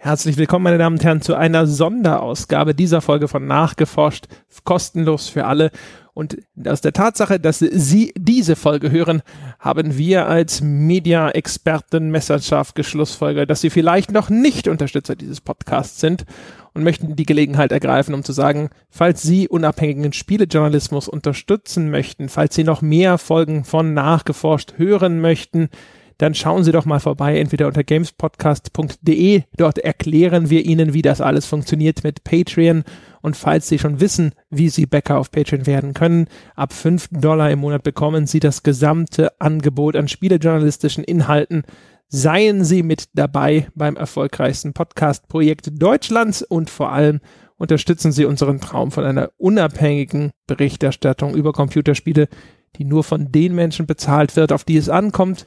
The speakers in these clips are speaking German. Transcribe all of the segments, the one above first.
Herzlich willkommen, meine Damen und Herren, zu einer Sonderausgabe dieser Folge von Nachgeforscht, kostenlos für alle. Und aus der Tatsache, dass Sie diese Folge hören, haben wir als Media-Experten Messerschaft geschlussfolgert, dass Sie vielleicht noch nicht Unterstützer dieses Podcasts sind und möchten die Gelegenheit ergreifen, um zu sagen, falls Sie unabhängigen Spielejournalismus unterstützen möchten, falls Sie noch mehr Folgen von Nachgeforscht hören möchten, dann schauen Sie doch mal vorbei, entweder unter gamespodcast.de. Dort erklären wir Ihnen, wie das alles funktioniert mit Patreon. Und falls Sie schon wissen, wie Sie Bäcker auf Patreon werden können, ab 5 Dollar im Monat bekommen Sie das gesamte Angebot an spielejournalistischen Inhalten. Seien Sie mit dabei beim erfolgreichsten Podcast-Projekt Deutschlands und vor allem unterstützen Sie unseren Traum von einer unabhängigen Berichterstattung über Computerspiele, die nur von den Menschen bezahlt wird, auf die es ankommt,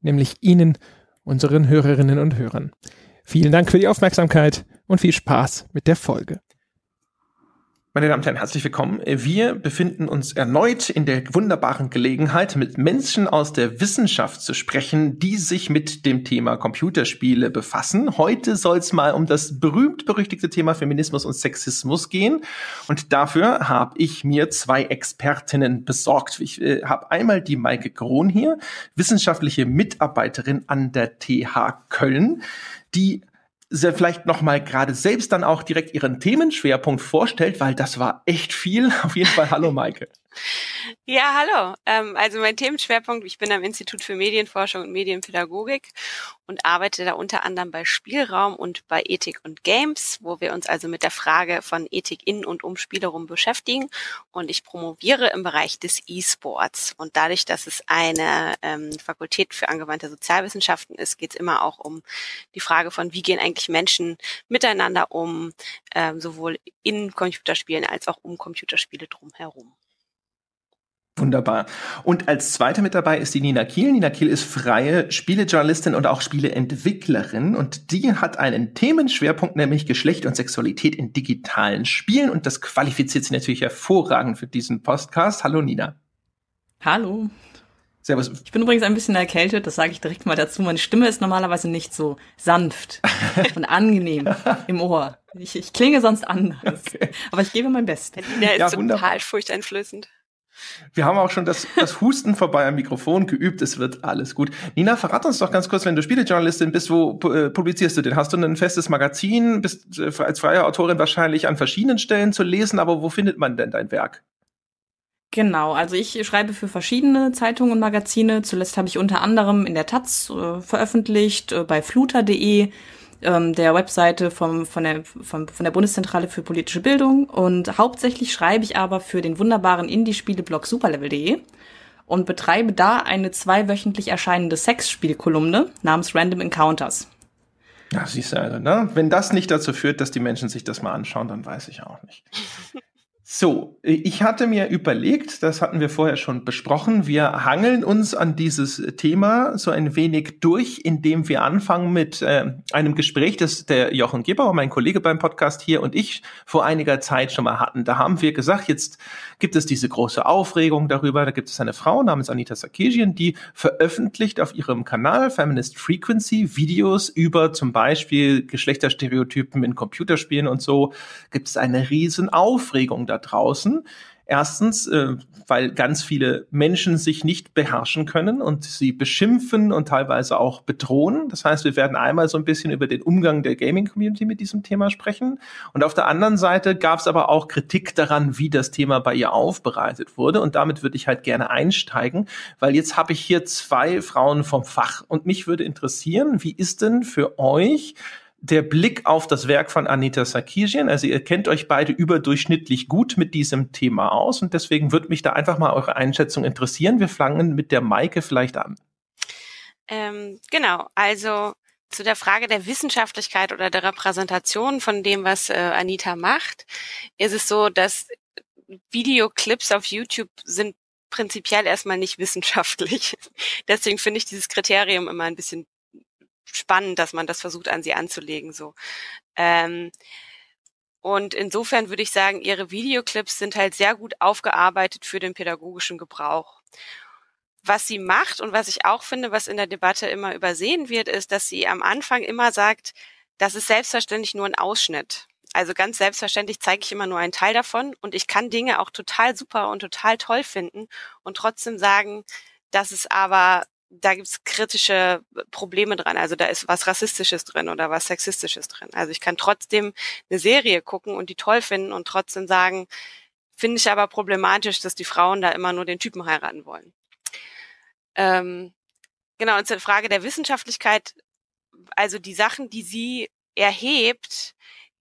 nämlich Ihnen, unseren Hörerinnen und Hörern. Vielen Dank für die Aufmerksamkeit und viel Spaß mit der Folge. Meine Damen und Herren, herzlich willkommen. Wir befinden uns erneut in der wunderbaren Gelegenheit, mit Menschen aus der Wissenschaft zu sprechen, die sich mit dem Thema Computerspiele befassen. Heute soll es mal um das berühmt-berüchtigte Thema Feminismus und Sexismus gehen. Und dafür habe ich mir zwei Expertinnen besorgt. Ich äh, habe einmal die Maike Krohn hier, wissenschaftliche Mitarbeiterin an der TH Köln die sie vielleicht noch mal gerade selbst dann auch direkt ihren Themenschwerpunkt vorstellt, weil das war echt viel. Auf jeden Fall hallo Maike. Ja, hallo. Ähm, also mein Themenschwerpunkt, ich bin am Institut für Medienforschung und Medienpädagogik und arbeite da unter anderem bei Spielraum und bei Ethik und Games, wo wir uns also mit der Frage von Ethik in und um Spielerum beschäftigen. Und ich promoviere im Bereich des E-Sports. Und dadurch, dass es eine ähm, Fakultät für angewandte Sozialwissenschaften ist, geht es immer auch um die Frage von, wie gehen eigentlich Menschen miteinander um, ähm, sowohl in Computerspielen als auch um Computerspiele drumherum. Wunderbar. Und als zweite mit dabei ist die Nina Kiel. Nina Kiel ist freie Spielejournalistin und auch Spieleentwicklerin und die hat einen Themenschwerpunkt, nämlich Geschlecht und Sexualität in digitalen Spielen und das qualifiziert sie natürlich hervorragend für diesen Podcast. Hallo Nina. Hallo. Servus. Ich bin übrigens ein bisschen erkältet, das sage ich direkt mal dazu. Meine Stimme ist normalerweise nicht so sanft und angenehm im Ohr. Ich, ich klinge sonst anders. Okay. Aber ich gebe mein Bestes. Der ist ja, total furchteinflößend. Wir haben auch schon das, das Husten vorbei am Mikrofon geübt. Es wird alles gut. Nina, verrat uns doch ganz kurz, wenn du Spielejournalistin bist, wo äh, publizierst du denn? Hast du ein festes Magazin? Bist äh, als freie Autorin wahrscheinlich an verschiedenen Stellen zu lesen, aber wo findet man denn dein Werk? Genau, also ich schreibe für verschiedene Zeitungen und Magazine. Zuletzt habe ich unter anderem in der Taz äh, veröffentlicht, äh, bei fluter.de ähm, der Webseite vom, von, der, vom, von der Bundeszentrale für politische Bildung. Und hauptsächlich schreibe ich aber für den wunderbaren Indie-Spiele-Blog superlevel.de und betreibe da eine zweiwöchentlich erscheinende Sexspielkolumne namens Random Encounters. Ja, siehst du, also, ne? Wenn das nicht dazu führt, dass die Menschen sich das mal anschauen, dann weiß ich auch nicht. So, ich hatte mir überlegt, das hatten wir vorher schon besprochen, wir hangeln uns an dieses Thema so ein wenig durch, indem wir anfangen mit äh, einem Gespräch, das der Jochen Gebauer, mein Kollege beim Podcast hier und ich vor einiger Zeit schon mal hatten. Da haben wir gesagt, jetzt gibt es diese große Aufregung darüber, da gibt es eine Frau namens Anita Sarkeesian, die veröffentlicht auf ihrem Kanal Feminist Frequency Videos über zum Beispiel Geschlechterstereotypen in Computerspielen und so. Gibt es eine riesen Aufregung da draußen. Erstens, äh, weil ganz viele Menschen sich nicht beherrschen können und sie beschimpfen und teilweise auch bedrohen. Das heißt, wir werden einmal so ein bisschen über den Umgang der Gaming-Community mit diesem Thema sprechen. Und auf der anderen Seite gab es aber auch Kritik daran, wie das Thema bei ihr aufbereitet wurde. Und damit würde ich halt gerne einsteigen, weil jetzt habe ich hier zwei Frauen vom Fach. Und mich würde interessieren, wie ist denn für euch der Blick auf das Werk von Anita Sarkeesian. Also ihr kennt euch beide überdurchschnittlich gut mit diesem Thema aus und deswegen würde mich da einfach mal eure Einschätzung interessieren. Wir fangen mit der Maike vielleicht an. Ähm, genau, also zu der Frage der Wissenschaftlichkeit oder der Repräsentation von dem, was äh, Anita macht, ist es so, dass Videoclips auf YouTube sind prinzipiell erstmal nicht wissenschaftlich. Deswegen finde ich dieses Kriterium immer ein bisschen spannend, dass man das versucht an sie anzulegen. So. Ähm, und insofern würde ich sagen, ihre Videoclips sind halt sehr gut aufgearbeitet für den pädagogischen Gebrauch. Was sie macht und was ich auch finde, was in der Debatte immer übersehen wird, ist, dass sie am Anfang immer sagt, das ist selbstverständlich nur ein Ausschnitt. Also ganz selbstverständlich zeige ich immer nur einen Teil davon und ich kann Dinge auch total super und total toll finden und trotzdem sagen, dass es aber da gibt's kritische Probleme dran. Also da ist was Rassistisches drin oder was Sexistisches drin. Also ich kann trotzdem eine Serie gucken und die toll finden und trotzdem sagen, finde ich aber problematisch, dass die Frauen da immer nur den Typen heiraten wollen. Ähm, genau, und zur Frage der Wissenschaftlichkeit, also die Sachen, die sie erhebt,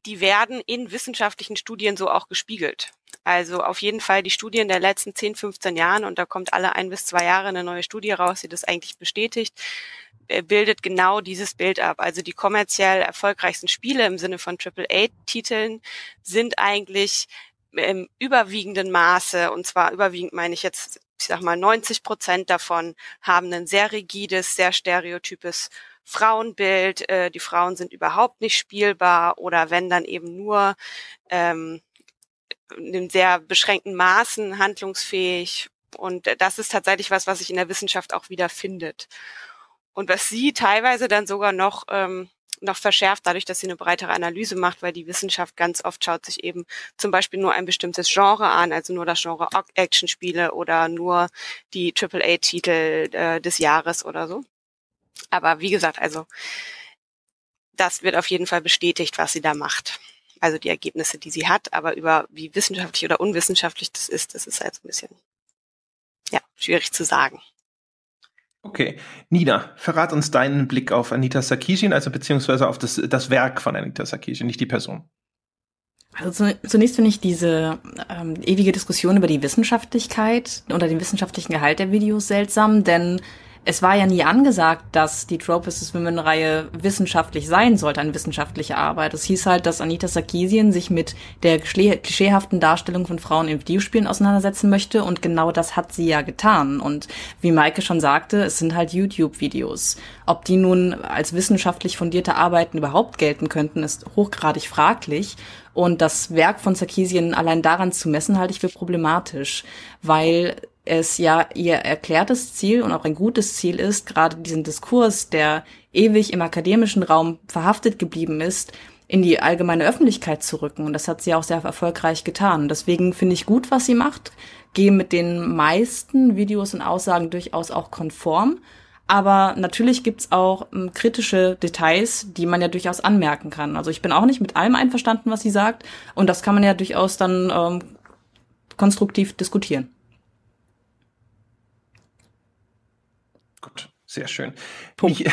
die werden in wissenschaftlichen Studien so auch gespiegelt. Also auf jeden Fall die Studien der letzten 10, 15 Jahren und da kommt alle ein bis zwei Jahre eine neue Studie raus, die das eigentlich bestätigt, äh, bildet genau dieses Bild ab. Also die kommerziell erfolgreichsten Spiele im Sinne von AAA-Titeln sind eigentlich im überwiegenden Maße, und zwar überwiegend meine ich jetzt, ich sag mal, 90 Prozent davon haben ein sehr rigides, sehr stereotypes Frauenbild. Äh, die Frauen sind überhaupt nicht spielbar oder wenn dann eben nur ähm, in sehr beschränkten Maßen handlungsfähig. Und das ist tatsächlich was, was sich in der Wissenschaft auch wieder findet. Und was sie teilweise dann sogar noch, ähm, noch verschärft, dadurch, dass sie eine breitere Analyse macht, weil die Wissenschaft ganz oft schaut sich eben zum Beispiel nur ein bestimmtes Genre an, also nur das Genre Actionspiele oder nur die AAA-Titel äh, des Jahres oder so. Aber wie gesagt, also das wird auf jeden Fall bestätigt, was sie da macht also die Ergebnisse, die sie hat, aber über wie wissenschaftlich oder unwissenschaftlich das ist, das ist halt so ein bisschen ja, schwierig zu sagen. Okay. Nina, verrat uns deinen Blick auf Anita Sarkeesian, also beziehungsweise auf das, das Werk von Anita Sarkeesian, nicht die Person. Also zunächst finde ich diese ähm, ewige Diskussion über die Wissenschaftlichkeit oder den wissenschaftlichen Gehalt der Videos seltsam, denn es war ja nie angesagt, dass die Trope is Women-Reihe wissenschaftlich sein sollte, eine wissenschaftliche Arbeit. Es hieß halt, dass Anita Sarkeesian sich mit der klischeehaften Darstellung von Frauen in Videospielen auseinandersetzen möchte und genau das hat sie ja getan. Und wie Maike schon sagte, es sind halt YouTube-Videos. Ob die nun als wissenschaftlich fundierte Arbeiten überhaupt gelten könnten, ist hochgradig fraglich. Und das Werk von Sarkeesian allein daran zu messen, halte ich für problematisch, weil es ja ihr erklärtes Ziel und auch ein gutes Ziel ist, gerade diesen Diskurs, der ewig im akademischen Raum verhaftet geblieben ist, in die allgemeine Öffentlichkeit zu rücken. Und das hat sie auch sehr erfolgreich getan. Deswegen finde ich gut, was sie macht, gehe mit den meisten Videos und Aussagen durchaus auch konform. Aber natürlich gibt's auch ähm, kritische Details, die man ja durchaus anmerken kann. Also ich bin auch nicht mit allem einverstanden, was sie sagt. Und das kann man ja durchaus dann ähm, konstruktiv diskutieren. Gut. Sehr schön. Ich,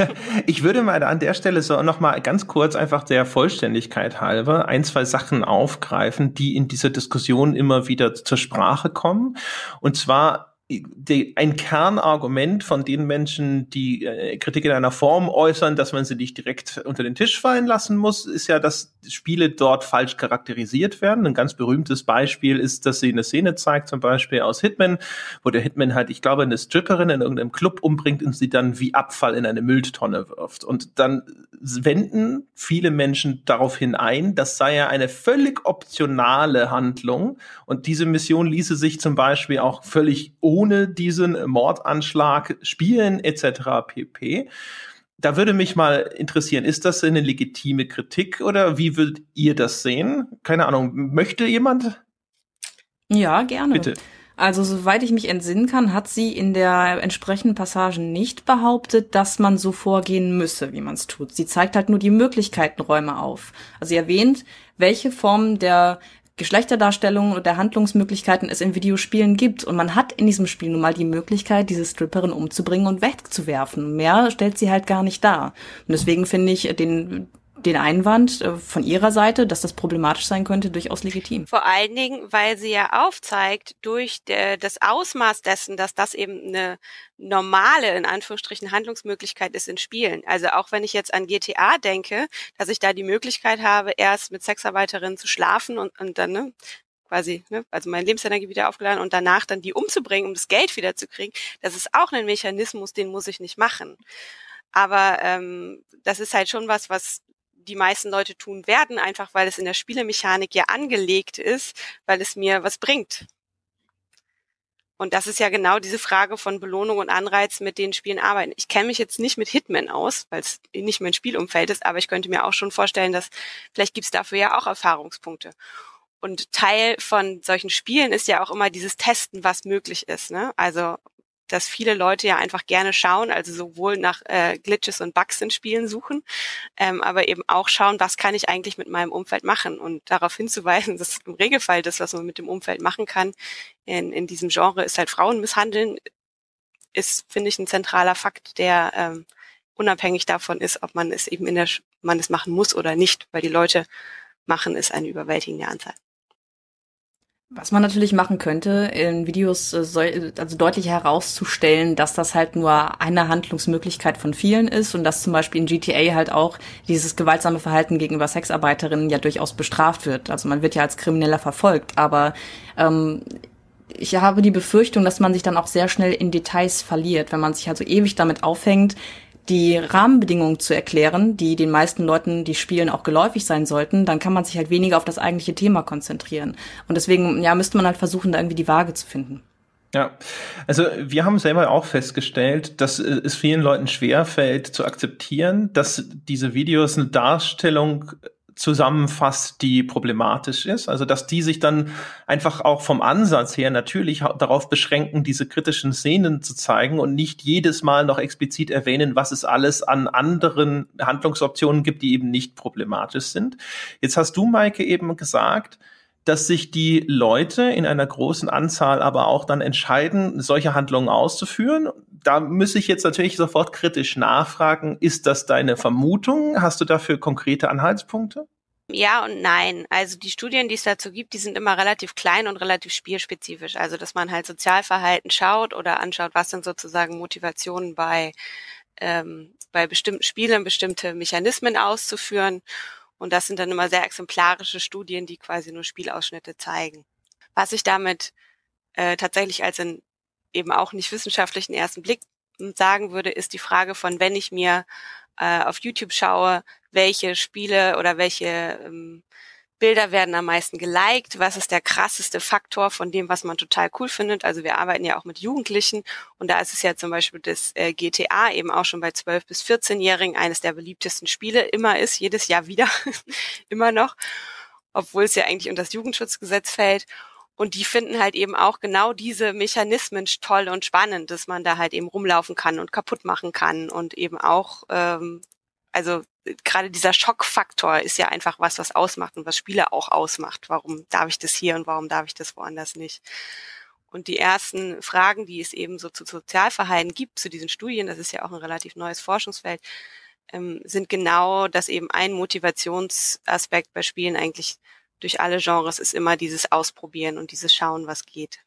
ich, würde mal an der Stelle so noch mal ganz kurz einfach der Vollständigkeit halber ein, zwei Sachen aufgreifen, die in dieser Diskussion immer wieder zur Sprache kommen. Und zwar die, ein Kernargument von den Menschen, die äh, Kritik in einer Form äußern, dass man sie nicht direkt unter den Tisch fallen lassen muss, ist ja, dass Spiele dort falsch charakterisiert werden. Ein ganz berühmtes Beispiel ist, dass sie eine Szene zeigt, zum Beispiel aus Hitman, wo der Hitman halt, ich glaube, eine Stripperin in irgendeinem Club umbringt und sie dann wie Abfall in eine Mülltonne wirft. Und dann wenden viele Menschen daraufhin ein, das sei ja eine völlig optionale Handlung und diese Mission ließe sich zum Beispiel auch völlig ohne diesen Mordanschlag spielen etc. pp. Da würde mich mal interessieren, ist das eine legitime Kritik oder wie würdet ihr das sehen? Keine Ahnung, möchte jemand? Ja, gerne. Bitte. Also soweit ich mich entsinnen kann, hat sie in der entsprechenden Passage nicht behauptet, dass man so vorgehen müsse, wie man es tut. Sie zeigt halt nur die Möglichkeitenräume auf. Also sie erwähnt, welche Formen der Geschlechterdarstellungen und der Handlungsmöglichkeiten es in Videospielen gibt. Und man hat in diesem Spiel nun mal die Möglichkeit, diese Stripperin umzubringen und wegzuwerfen. Mehr stellt sie halt gar nicht dar. Und deswegen finde ich den den Einwand äh, von ihrer Seite, dass das problematisch sein könnte, durchaus legitim. Vor allen Dingen, weil sie ja aufzeigt, durch das Ausmaß dessen, dass das eben eine normale, in Anführungsstrichen, Handlungsmöglichkeit ist in Spielen. Also auch wenn ich jetzt an GTA denke, dass ich da die Möglichkeit habe, erst mit Sexarbeiterinnen zu schlafen und, und dann, ne, quasi, ne, also meine Lebensenergie wieder aufgeladen und danach dann die umzubringen, um das Geld wieder zu kriegen, das ist auch ein Mechanismus, den muss ich nicht machen. Aber ähm, das ist halt schon was, was die meisten Leute tun werden, einfach weil es in der Spielemechanik ja angelegt ist, weil es mir was bringt. Und das ist ja genau diese Frage von Belohnung und Anreiz, mit den Spielen arbeiten. Ich kenne mich jetzt nicht mit Hitman aus, weil es nicht mein Spielumfeld ist, aber ich könnte mir auch schon vorstellen, dass vielleicht gibt es dafür ja auch Erfahrungspunkte. Und Teil von solchen Spielen ist ja auch immer dieses Testen, was möglich ist. Ne? Also dass viele Leute ja einfach gerne schauen, also sowohl nach äh, Glitches und Bugs in Spielen suchen, ähm, aber eben auch schauen, was kann ich eigentlich mit meinem Umfeld machen und darauf hinzuweisen, dass im Regelfall das, was man mit dem Umfeld machen kann, in, in diesem Genre ist halt Frauen misshandeln, ist, finde ich, ein zentraler Fakt, der ähm, unabhängig davon ist, ob man es eben in der, man es machen muss oder nicht, weil die Leute machen es eine überwältigende Anzahl. Was man natürlich machen könnte, in Videos äh, also deutlich herauszustellen, dass das halt nur eine Handlungsmöglichkeit von vielen ist und dass zum Beispiel in GTA halt auch dieses gewaltsame Verhalten gegenüber Sexarbeiterinnen ja durchaus bestraft wird. Also man wird ja als Krimineller verfolgt, aber ähm, ich habe die Befürchtung, dass man sich dann auch sehr schnell in Details verliert, wenn man sich also ewig damit aufhängt, die Rahmenbedingungen zu erklären, die den meisten Leuten, die spielen, auch geläufig sein sollten, dann kann man sich halt weniger auf das eigentliche Thema konzentrieren. Und deswegen, ja, müsste man halt versuchen, da irgendwie die Waage zu finden. Ja, also wir haben selber auch festgestellt, dass es vielen Leuten schwerfällt zu akzeptieren, dass diese Videos eine Darstellung zusammenfasst, die problematisch ist. Also dass die sich dann einfach auch vom Ansatz her natürlich darauf beschränken, diese kritischen Szenen zu zeigen und nicht jedes Mal noch explizit erwähnen, was es alles an anderen Handlungsoptionen gibt, die eben nicht problematisch sind. Jetzt hast du, Maike, eben gesagt, dass sich die Leute in einer großen Anzahl aber auch dann entscheiden, solche Handlungen auszuführen. Da müsse ich jetzt natürlich sofort kritisch nachfragen, ist das deine Vermutung? Hast du dafür konkrete Anhaltspunkte? Ja und nein. Also die Studien, die es dazu gibt, die sind immer relativ klein und relativ spielspezifisch. Also dass man halt Sozialverhalten schaut oder anschaut, was sind sozusagen Motivationen bei, ähm, bei bestimmten Spielen, bestimmte Mechanismen auszuführen. Und das sind dann immer sehr exemplarische Studien, die quasi nur Spielausschnitte zeigen. Was ich damit äh, tatsächlich als einen eben auch nicht wissenschaftlichen ersten Blick sagen würde, ist die Frage von, wenn ich mir äh, auf YouTube schaue, welche Spiele oder welche ähm, Bilder werden am meisten geliked, was ist der krasseste Faktor von dem, was man total cool findet. Also wir arbeiten ja auch mit Jugendlichen und da ist es ja zum Beispiel das äh, GTA eben auch schon bei 12- bis 14-Jährigen eines der beliebtesten Spiele immer ist, jedes Jahr wieder, immer noch, obwohl es ja eigentlich unter das Jugendschutzgesetz fällt. Und die finden halt eben auch genau diese Mechanismen toll und spannend, dass man da halt eben rumlaufen kann und kaputt machen kann und eben auch ähm, also gerade dieser Schockfaktor ist ja einfach was, was ausmacht und was Spiele auch ausmacht. Warum darf ich das hier und warum darf ich das woanders nicht? Und die ersten Fragen, die es eben so zu Sozialverhalten gibt, zu diesen Studien, das ist ja auch ein relativ neues Forschungsfeld, ähm, sind genau, dass eben ein Motivationsaspekt bei Spielen eigentlich durch alle Genres ist immer dieses Ausprobieren und dieses Schauen, was geht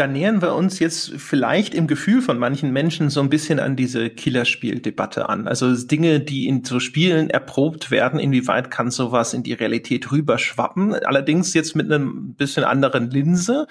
da nähern wir uns jetzt vielleicht im Gefühl von manchen Menschen so ein bisschen an diese Killerspieldebatte an. Also Dinge, die in so Spielen erprobt werden, inwieweit kann sowas in die Realität rüberschwappen. Allerdings jetzt mit einem bisschen anderen Linse.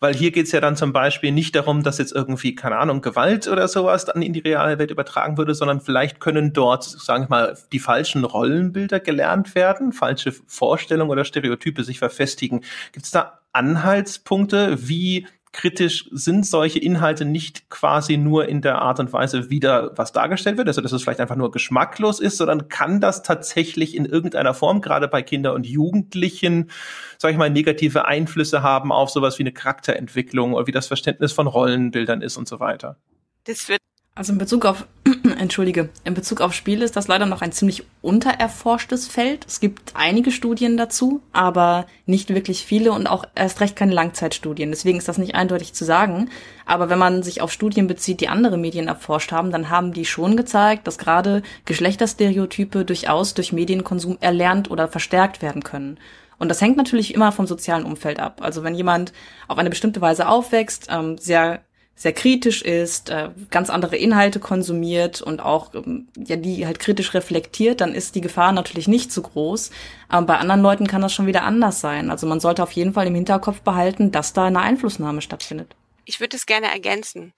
Weil hier geht's ja dann zum Beispiel nicht darum, dass jetzt irgendwie, keine Ahnung, Gewalt oder sowas dann in die reale Welt übertragen würde, sondern vielleicht können dort, sagen wir mal, die falschen Rollenbilder gelernt werden, falsche Vorstellungen oder Stereotype sich verfestigen. Gibt's da Anhaltspunkte, wie kritisch sind solche Inhalte nicht quasi nur in der Art und Weise wieder, was dargestellt wird, also dass es vielleicht einfach nur geschmacklos ist, sondern kann das tatsächlich in irgendeiner Form, gerade bei Kindern und Jugendlichen, sage ich mal, negative Einflüsse haben auf sowas wie eine Charakterentwicklung oder wie das Verständnis von Rollenbildern ist und so weiter. Das wird also in Bezug auf, entschuldige, in Bezug auf Spiele ist das leider noch ein ziemlich untererforschtes Feld. Es gibt einige Studien dazu, aber nicht wirklich viele und auch erst recht keine Langzeitstudien. Deswegen ist das nicht eindeutig zu sagen. Aber wenn man sich auf Studien bezieht, die andere Medien erforscht haben, dann haben die schon gezeigt, dass gerade Geschlechterstereotype durchaus durch Medienkonsum erlernt oder verstärkt werden können. Und das hängt natürlich immer vom sozialen Umfeld ab. Also wenn jemand auf eine bestimmte Weise aufwächst, ähm, sehr sehr kritisch ist, äh, ganz andere Inhalte konsumiert und auch ähm, ja die halt kritisch reflektiert, dann ist die Gefahr natürlich nicht so groß. Aber bei anderen Leuten kann das schon wieder anders sein. Also man sollte auf jeden Fall im Hinterkopf behalten, dass da eine Einflussnahme stattfindet. Ich würde es gerne ergänzen.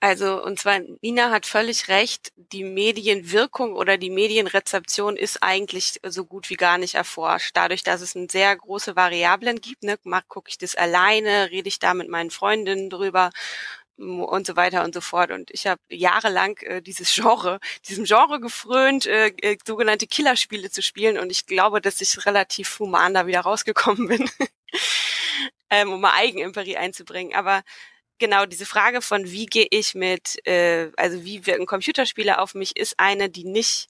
Also, und zwar, Nina hat völlig recht, die Medienwirkung oder die Medienrezeption ist eigentlich so gut wie gar nicht erforscht. Dadurch, dass es eine sehr große Variablen gibt, ne, gucke ich das alleine, rede ich da mit meinen Freundinnen drüber und so weiter und so fort. Und ich habe jahrelang äh, dieses Genre, diesem Genre gefrönt, äh, äh, sogenannte Killerspiele zu spielen. Und ich glaube, dass ich relativ human da wieder rausgekommen bin, ähm, um mal Eigenimperie einzubringen. Aber genau diese Frage von wie gehe ich mit, äh, also wie wirken Computerspiele auf mich, ist eine, die nicht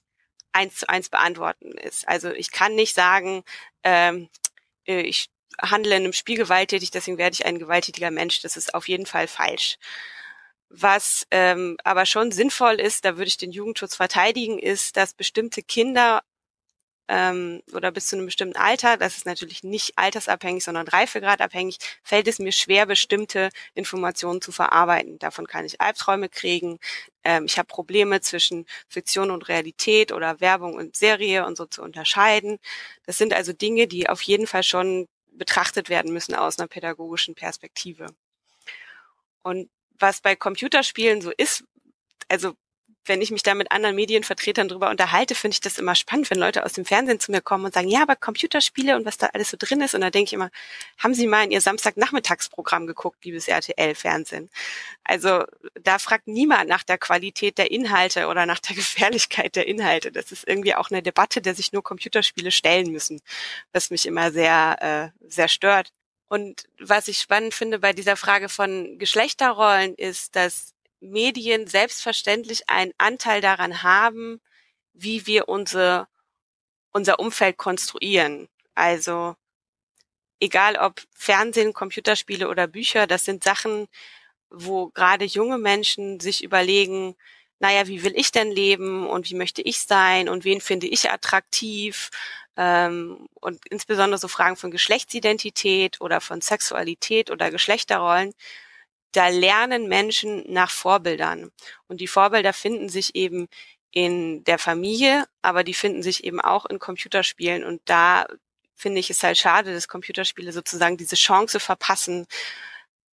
eins zu eins beantworten ist. Also ich kann nicht sagen, ähm, äh, ich handle in einem Spiel gewalttätig, deswegen werde ich ein gewalttätiger Mensch. Das ist auf jeden Fall falsch. Was ähm, aber schon sinnvoll ist, da würde ich den Jugendschutz verteidigen, ist, dass bestimmte Kinder ähm, oder bis zu einem bestimmten Alter, das ist natürlich nicht altersabhängig, sondern reifegradabhängig, fällt es mir schwer, bestimmte Informationen zu verarbeiten. Davon kann ich Albträume kriegen. Ähm, ich habe Probleme zwischen Fiktion und Realität oder Werbung und Serie und so zu unterscheiden. Das sind also Dinge, die auf jeden Fall schon betrachtet werden müssen aus einer pädagogischen Perspektive. Und was bei Computerspielen so ist, also wenn ich mich da mit anderen Medienvertretern drüber unterhalte, finde ich das immer spannend, wenn Leute aus dem Fernsehen zu mir kommen und sagen, ja, aber Computerspiele und was da alles so drin ist. Und da denke ich immer, haben Sie mal in Ihr Samstagnachmittagsprogramm geguckt, liebes RTL-Fernsehen? Also da fragt niemand nach der Qualität der Inhalte oder nach der Gefährlichkeit der Inhalte. Das ist irgendwie auch eine Debatte, der sich nur Computerspiele stellen müssen, was mich immer sehr, äh, sehr stört. Und was ich spannend finde bei dieser Frage von Geschlechterrollen ist, dass Medien selbstverständlich einen Anteil daran haben, wie wir unsere, unser Umfeld konstruieren. Also egal ob Fernsehen, Computerspiele oder Bücher, das sind Sachen, wo gerade junge Menschen sich überlegen, naja, wie will ich denn leben und wie möchte ich sein und wen finde ich attraktiv ähm, und insbesondere so Fragen von Geschlechtsidentität oder von Sexualität oder Geschlechterrollen da lernen Menschen nach Vorbildern. Und die Vorbilder finden sich eben in der Familie, aber die finden sich eben auch in Computerspielen. Und da finde ich es halt schade, dass Computerspiele sozusagen diese Chance verpassen,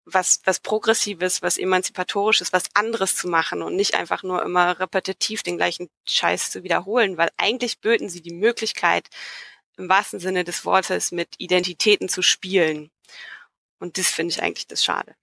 was, was Progressives, was Emanzipatorisches, was anderes zu machen und nicht einfach nur immer repetitiv den gleichen Scheiß zu wiederholen, weil eigentlich böten sie die Möglichkeit, im wahrsten Sinne des Wortes mit Identitäten zu spielen. Und das finde ich eigentlich das Schade.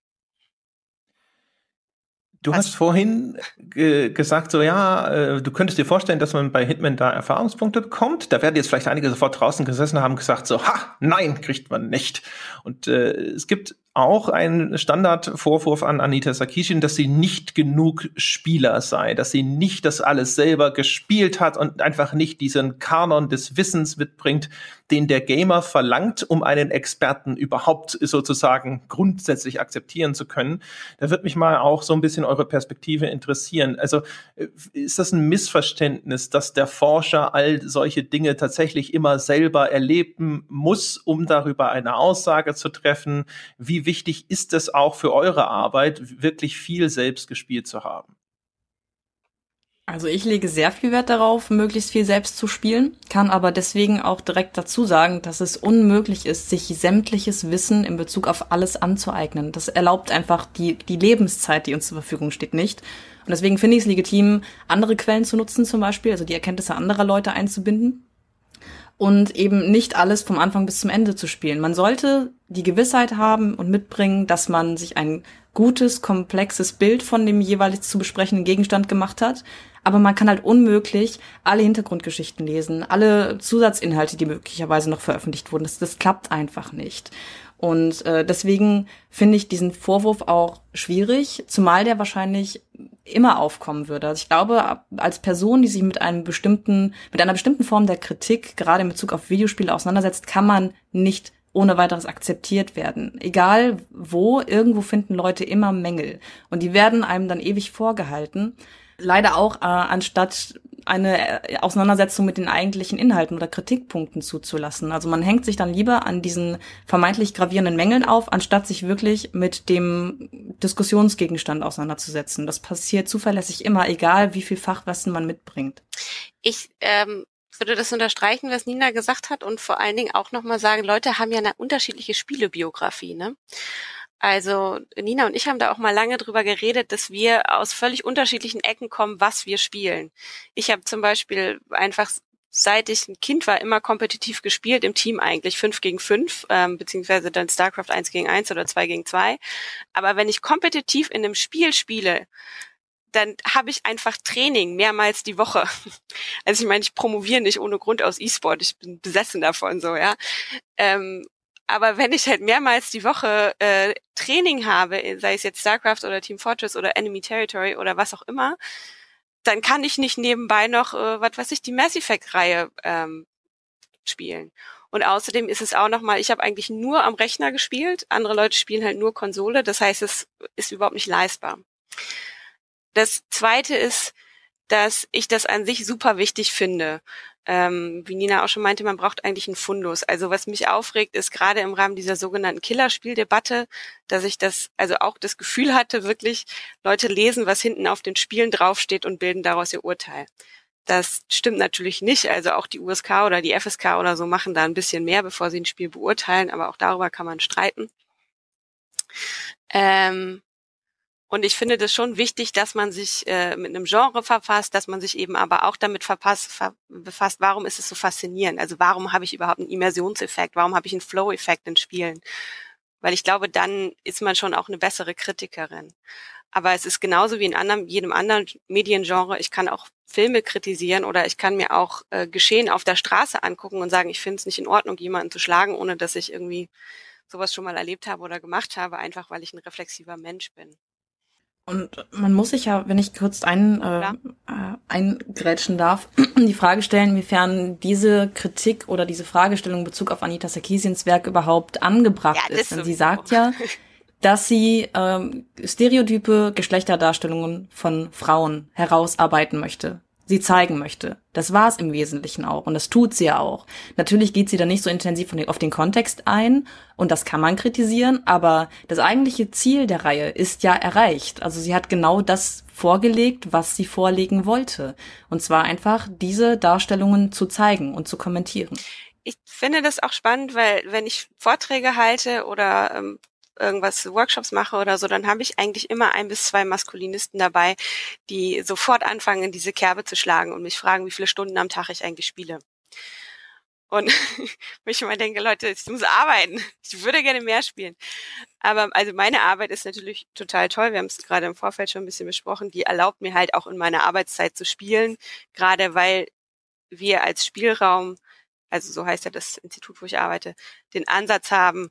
Du hast vorhin ge gesagt, so ja, äh, du könntest dir vorstellen, dass man bei Hitman da Erfahrungspunkte bekommt. Da werden jetzt vielleicht einige sofort draußen gesessen haben gesagt, so, ha, nein, kriegt man nicht. Und äh, es gibt auch ein Standardvorwurf an Anita Sarkeesian, dass sie nicht genug Spieler sei, dass sie nicht das alles selber gespielt hat und einfach nicht diesen Kanon des Wissens mitbringt, den der Gamer verlangt, um einen Experten überhaupt sozusagen grundsätzlich akzeptieren zu können. Da wird mich mal auch so ein bisschen eure Perspektive interessieren. Also äh, ist das ein Missverständnis, dass der Forscher all solche Dinge tatsächlich immer selber erleben muss, um darüber eine Aussage zu treffen? Wie wie wichtig ist es auch für eure Arbeit, wirklich viel selbst gespielt zu haben? Also ich lege sehr viel Wert darauf, möglichst viel selbst zu spielen, kann aber deswegen auch direkt dazu sagen, dass es unmöglich ist, sich sämtliches Wissen in Bezug auf alles anzueignen. Das erlaubt einfach die, die Lebenszeit, die uns zur Verfügung steht, nicht. Und deswegen finde ich es legitim, andere Quellen zu nutzen zum Beispiel, also die Erkenntnisse anderer Leute einzubinden und eben nicht alles vom Anfang bis zum Ende zu spielen. Man sollte die Gewissheit haben und mitbringen, dass man sich ein gutes, komplexes Bild von dem jeweils zu besprechenden Gegenstand gemacht hat. Aber man kann halt unmöglich alle Hintergrundgeschichten lesen, alle Zusatzinhalte, die möglicherweise noch veröffentlicht wurden. Das, das klappt einfach nicht. Und äh, deswegen finde ich diesen Vorwurf auch schwierig, zumal der wahrscheinlich immer aufkommen würde. Also ich glaube, als Person, die sich mit einem bestimmten, mit einer bestimmten Form der Kritik, gerade in Bezug auf Videospiele auseinandersetzt, kann man nicht ohne weiteres akzeptiert werden. Egal wo, irgendwo finden Leute immer Mängel. Und die werden einem dann ewig vorgehalten. Leider auch, äh, anstatt eine äh, Auseinandersetzung mit den eigentlichen Inhalten oder Kritikpunkten zuzulassen. Also man hängt sich dann lieber an diesen vermeintlich gravierenden Mängeln auf, anstatt sich wirklich mit dem Diskussionsgegenstand auseinanderzusetzen. Das passiert zuverlässig immer, egal wie viel Fachwissen man mitbringt. Ich ähm, würde das unterstreichen, was Nina gesagt hat und vor allen Dingen auch nochmal sagen, Leute haben ja eine unterschiedliche Spielebiografie. Ne? Also Nina und ich haben da auch mal lange drüber geredet, dass wir aus völlig unterschiedlichen Ecken kommen, was wir spielen. Ich habe zum Beispiel einfach seit ich ein Kind war, immer kompetitiv gespielt im Team eigentlich, fünf gegen fünf, ähm, beziehungsweise dann StarCraft eins gegen eins oder zwei gegen zwei. Aber wenn ich kompetitiv in einem Spiel spiele, dann habe ich einfach Training mehrmals die Woche. Also ich meine, ich promoviere nicht ohne Grund aus E-Sport, ich bin besessen davon so, ja. Ähm, aber wenn ich halt mehrmals die Woche äh, Training habe, sei es jetzt StarCraft oder Team Fortress oder Enemy Territory oder was auch immer, dann kann ich nicht nebenbei noch, äh, was weiß ich, die Mass Effect-Reihe ähm, spielen. Und außerdem ist es auch nochmal, ich habe eigentlich nur am Rechner gespielt, andere Leute spielen halt nur Konsole, das heißt, es ist überhaupt nicht leistbar. Das zweite ist, dass ich das an sich super wichtig finde. Ähm, wie Nina auch schon meinte, man braucht eigentlich einen Fundus. Also was mich aufregt, ist gerade im Rahmen dieser sogenannten Killerspieldebatte, dass ich das, also auch das Gefühl hatte, wirklich Leute lesen, was hinten auf den Spielen draufsteht und bilden daraus ihr Urteil. Das stimmt natürlich nicht. Also auch die USK oder die FSK oder so machen da ein bisschen mehr, bevor sie ein Spiel beurteilen, aber auch darüber kann man streiten. Ähm, und ich finde das schon wichtig, dass man sich äh, mit einem Genre verfasst, dass man sich eben aber auch damit verpasst, ver befasst, warum ist es so faszinierend? Also warum habe ich überhaupt einen Immersionseffekt? Warum habe ich einen Flow-Effekt in Spielen? Weil ich glaube, dann ist man schon auch eine bessere Kritikerin. Aber es ist genauso wie in anderem, jedem anderen Mediengenre. Ich kann auch Filme kritisieren oder ich kann mir auch äh, Geschehen auf der Straße angucken und sagen, ich finde es nicht in Ordnung, jemanden zu schlagen, ohne dass ich irgendwie sowas schon mal erlebt habe oder gemacht habe, einfach weil ich ein reflexiver Mensch bin. Und man muss sich ja, wenn ich kurz ein, äh, äh, eingrätschen darf, die Frage stellen, inwiefern diese Kritik oder diese Fragestellung in Bezug auf Anita Sarkeesians Werk überhaupt angebracht ja, ist. Denn sie sagt ja, dass sie ähm, stereotype Geschlechterdarstellungen von Frauen herausarbeiten möchte sie zeigen möchte. Das war es im Wesentlichen auch und das tut sie ja auch. Natürlich geht sie da nicht so intensiv auf den Kontext ein und das kann man kritisieren, aber das eigentliche Ziel der Reihe ist ja erreicht. Also sie hat genau das vorgelegt, was sie vorlegen wollte. Und zwar einfach diese Darstellungen zu zeigen und zu kommentieren ich finde das auch spannend, weil wenn ich Vorträge halte oder ähm, irgendwas Workshops mache oder so, dann habe ich eigentlich immer ein bis zwei Maskulinisten dabei, die sofort anfangen, in diese Kerbe zu schlagen und mich fragen, wie viele Stunden am Tag ich eigentlich spiele. Und ich immer denke, Leute, ich muss arbeiten. Ich würde gerne mehr spielen. Aber also meine Arbeit ist natürlich total toll. Wir haben es gerade im Vorfeld schon ein bisschen besprochen. Die erlaubt mir halt auch in meiner Arbeitszeit zu spielen, gerade weil wir als Spielraum, also so heißt ja das Institut, wo ich arbeite, den Ansatz haben,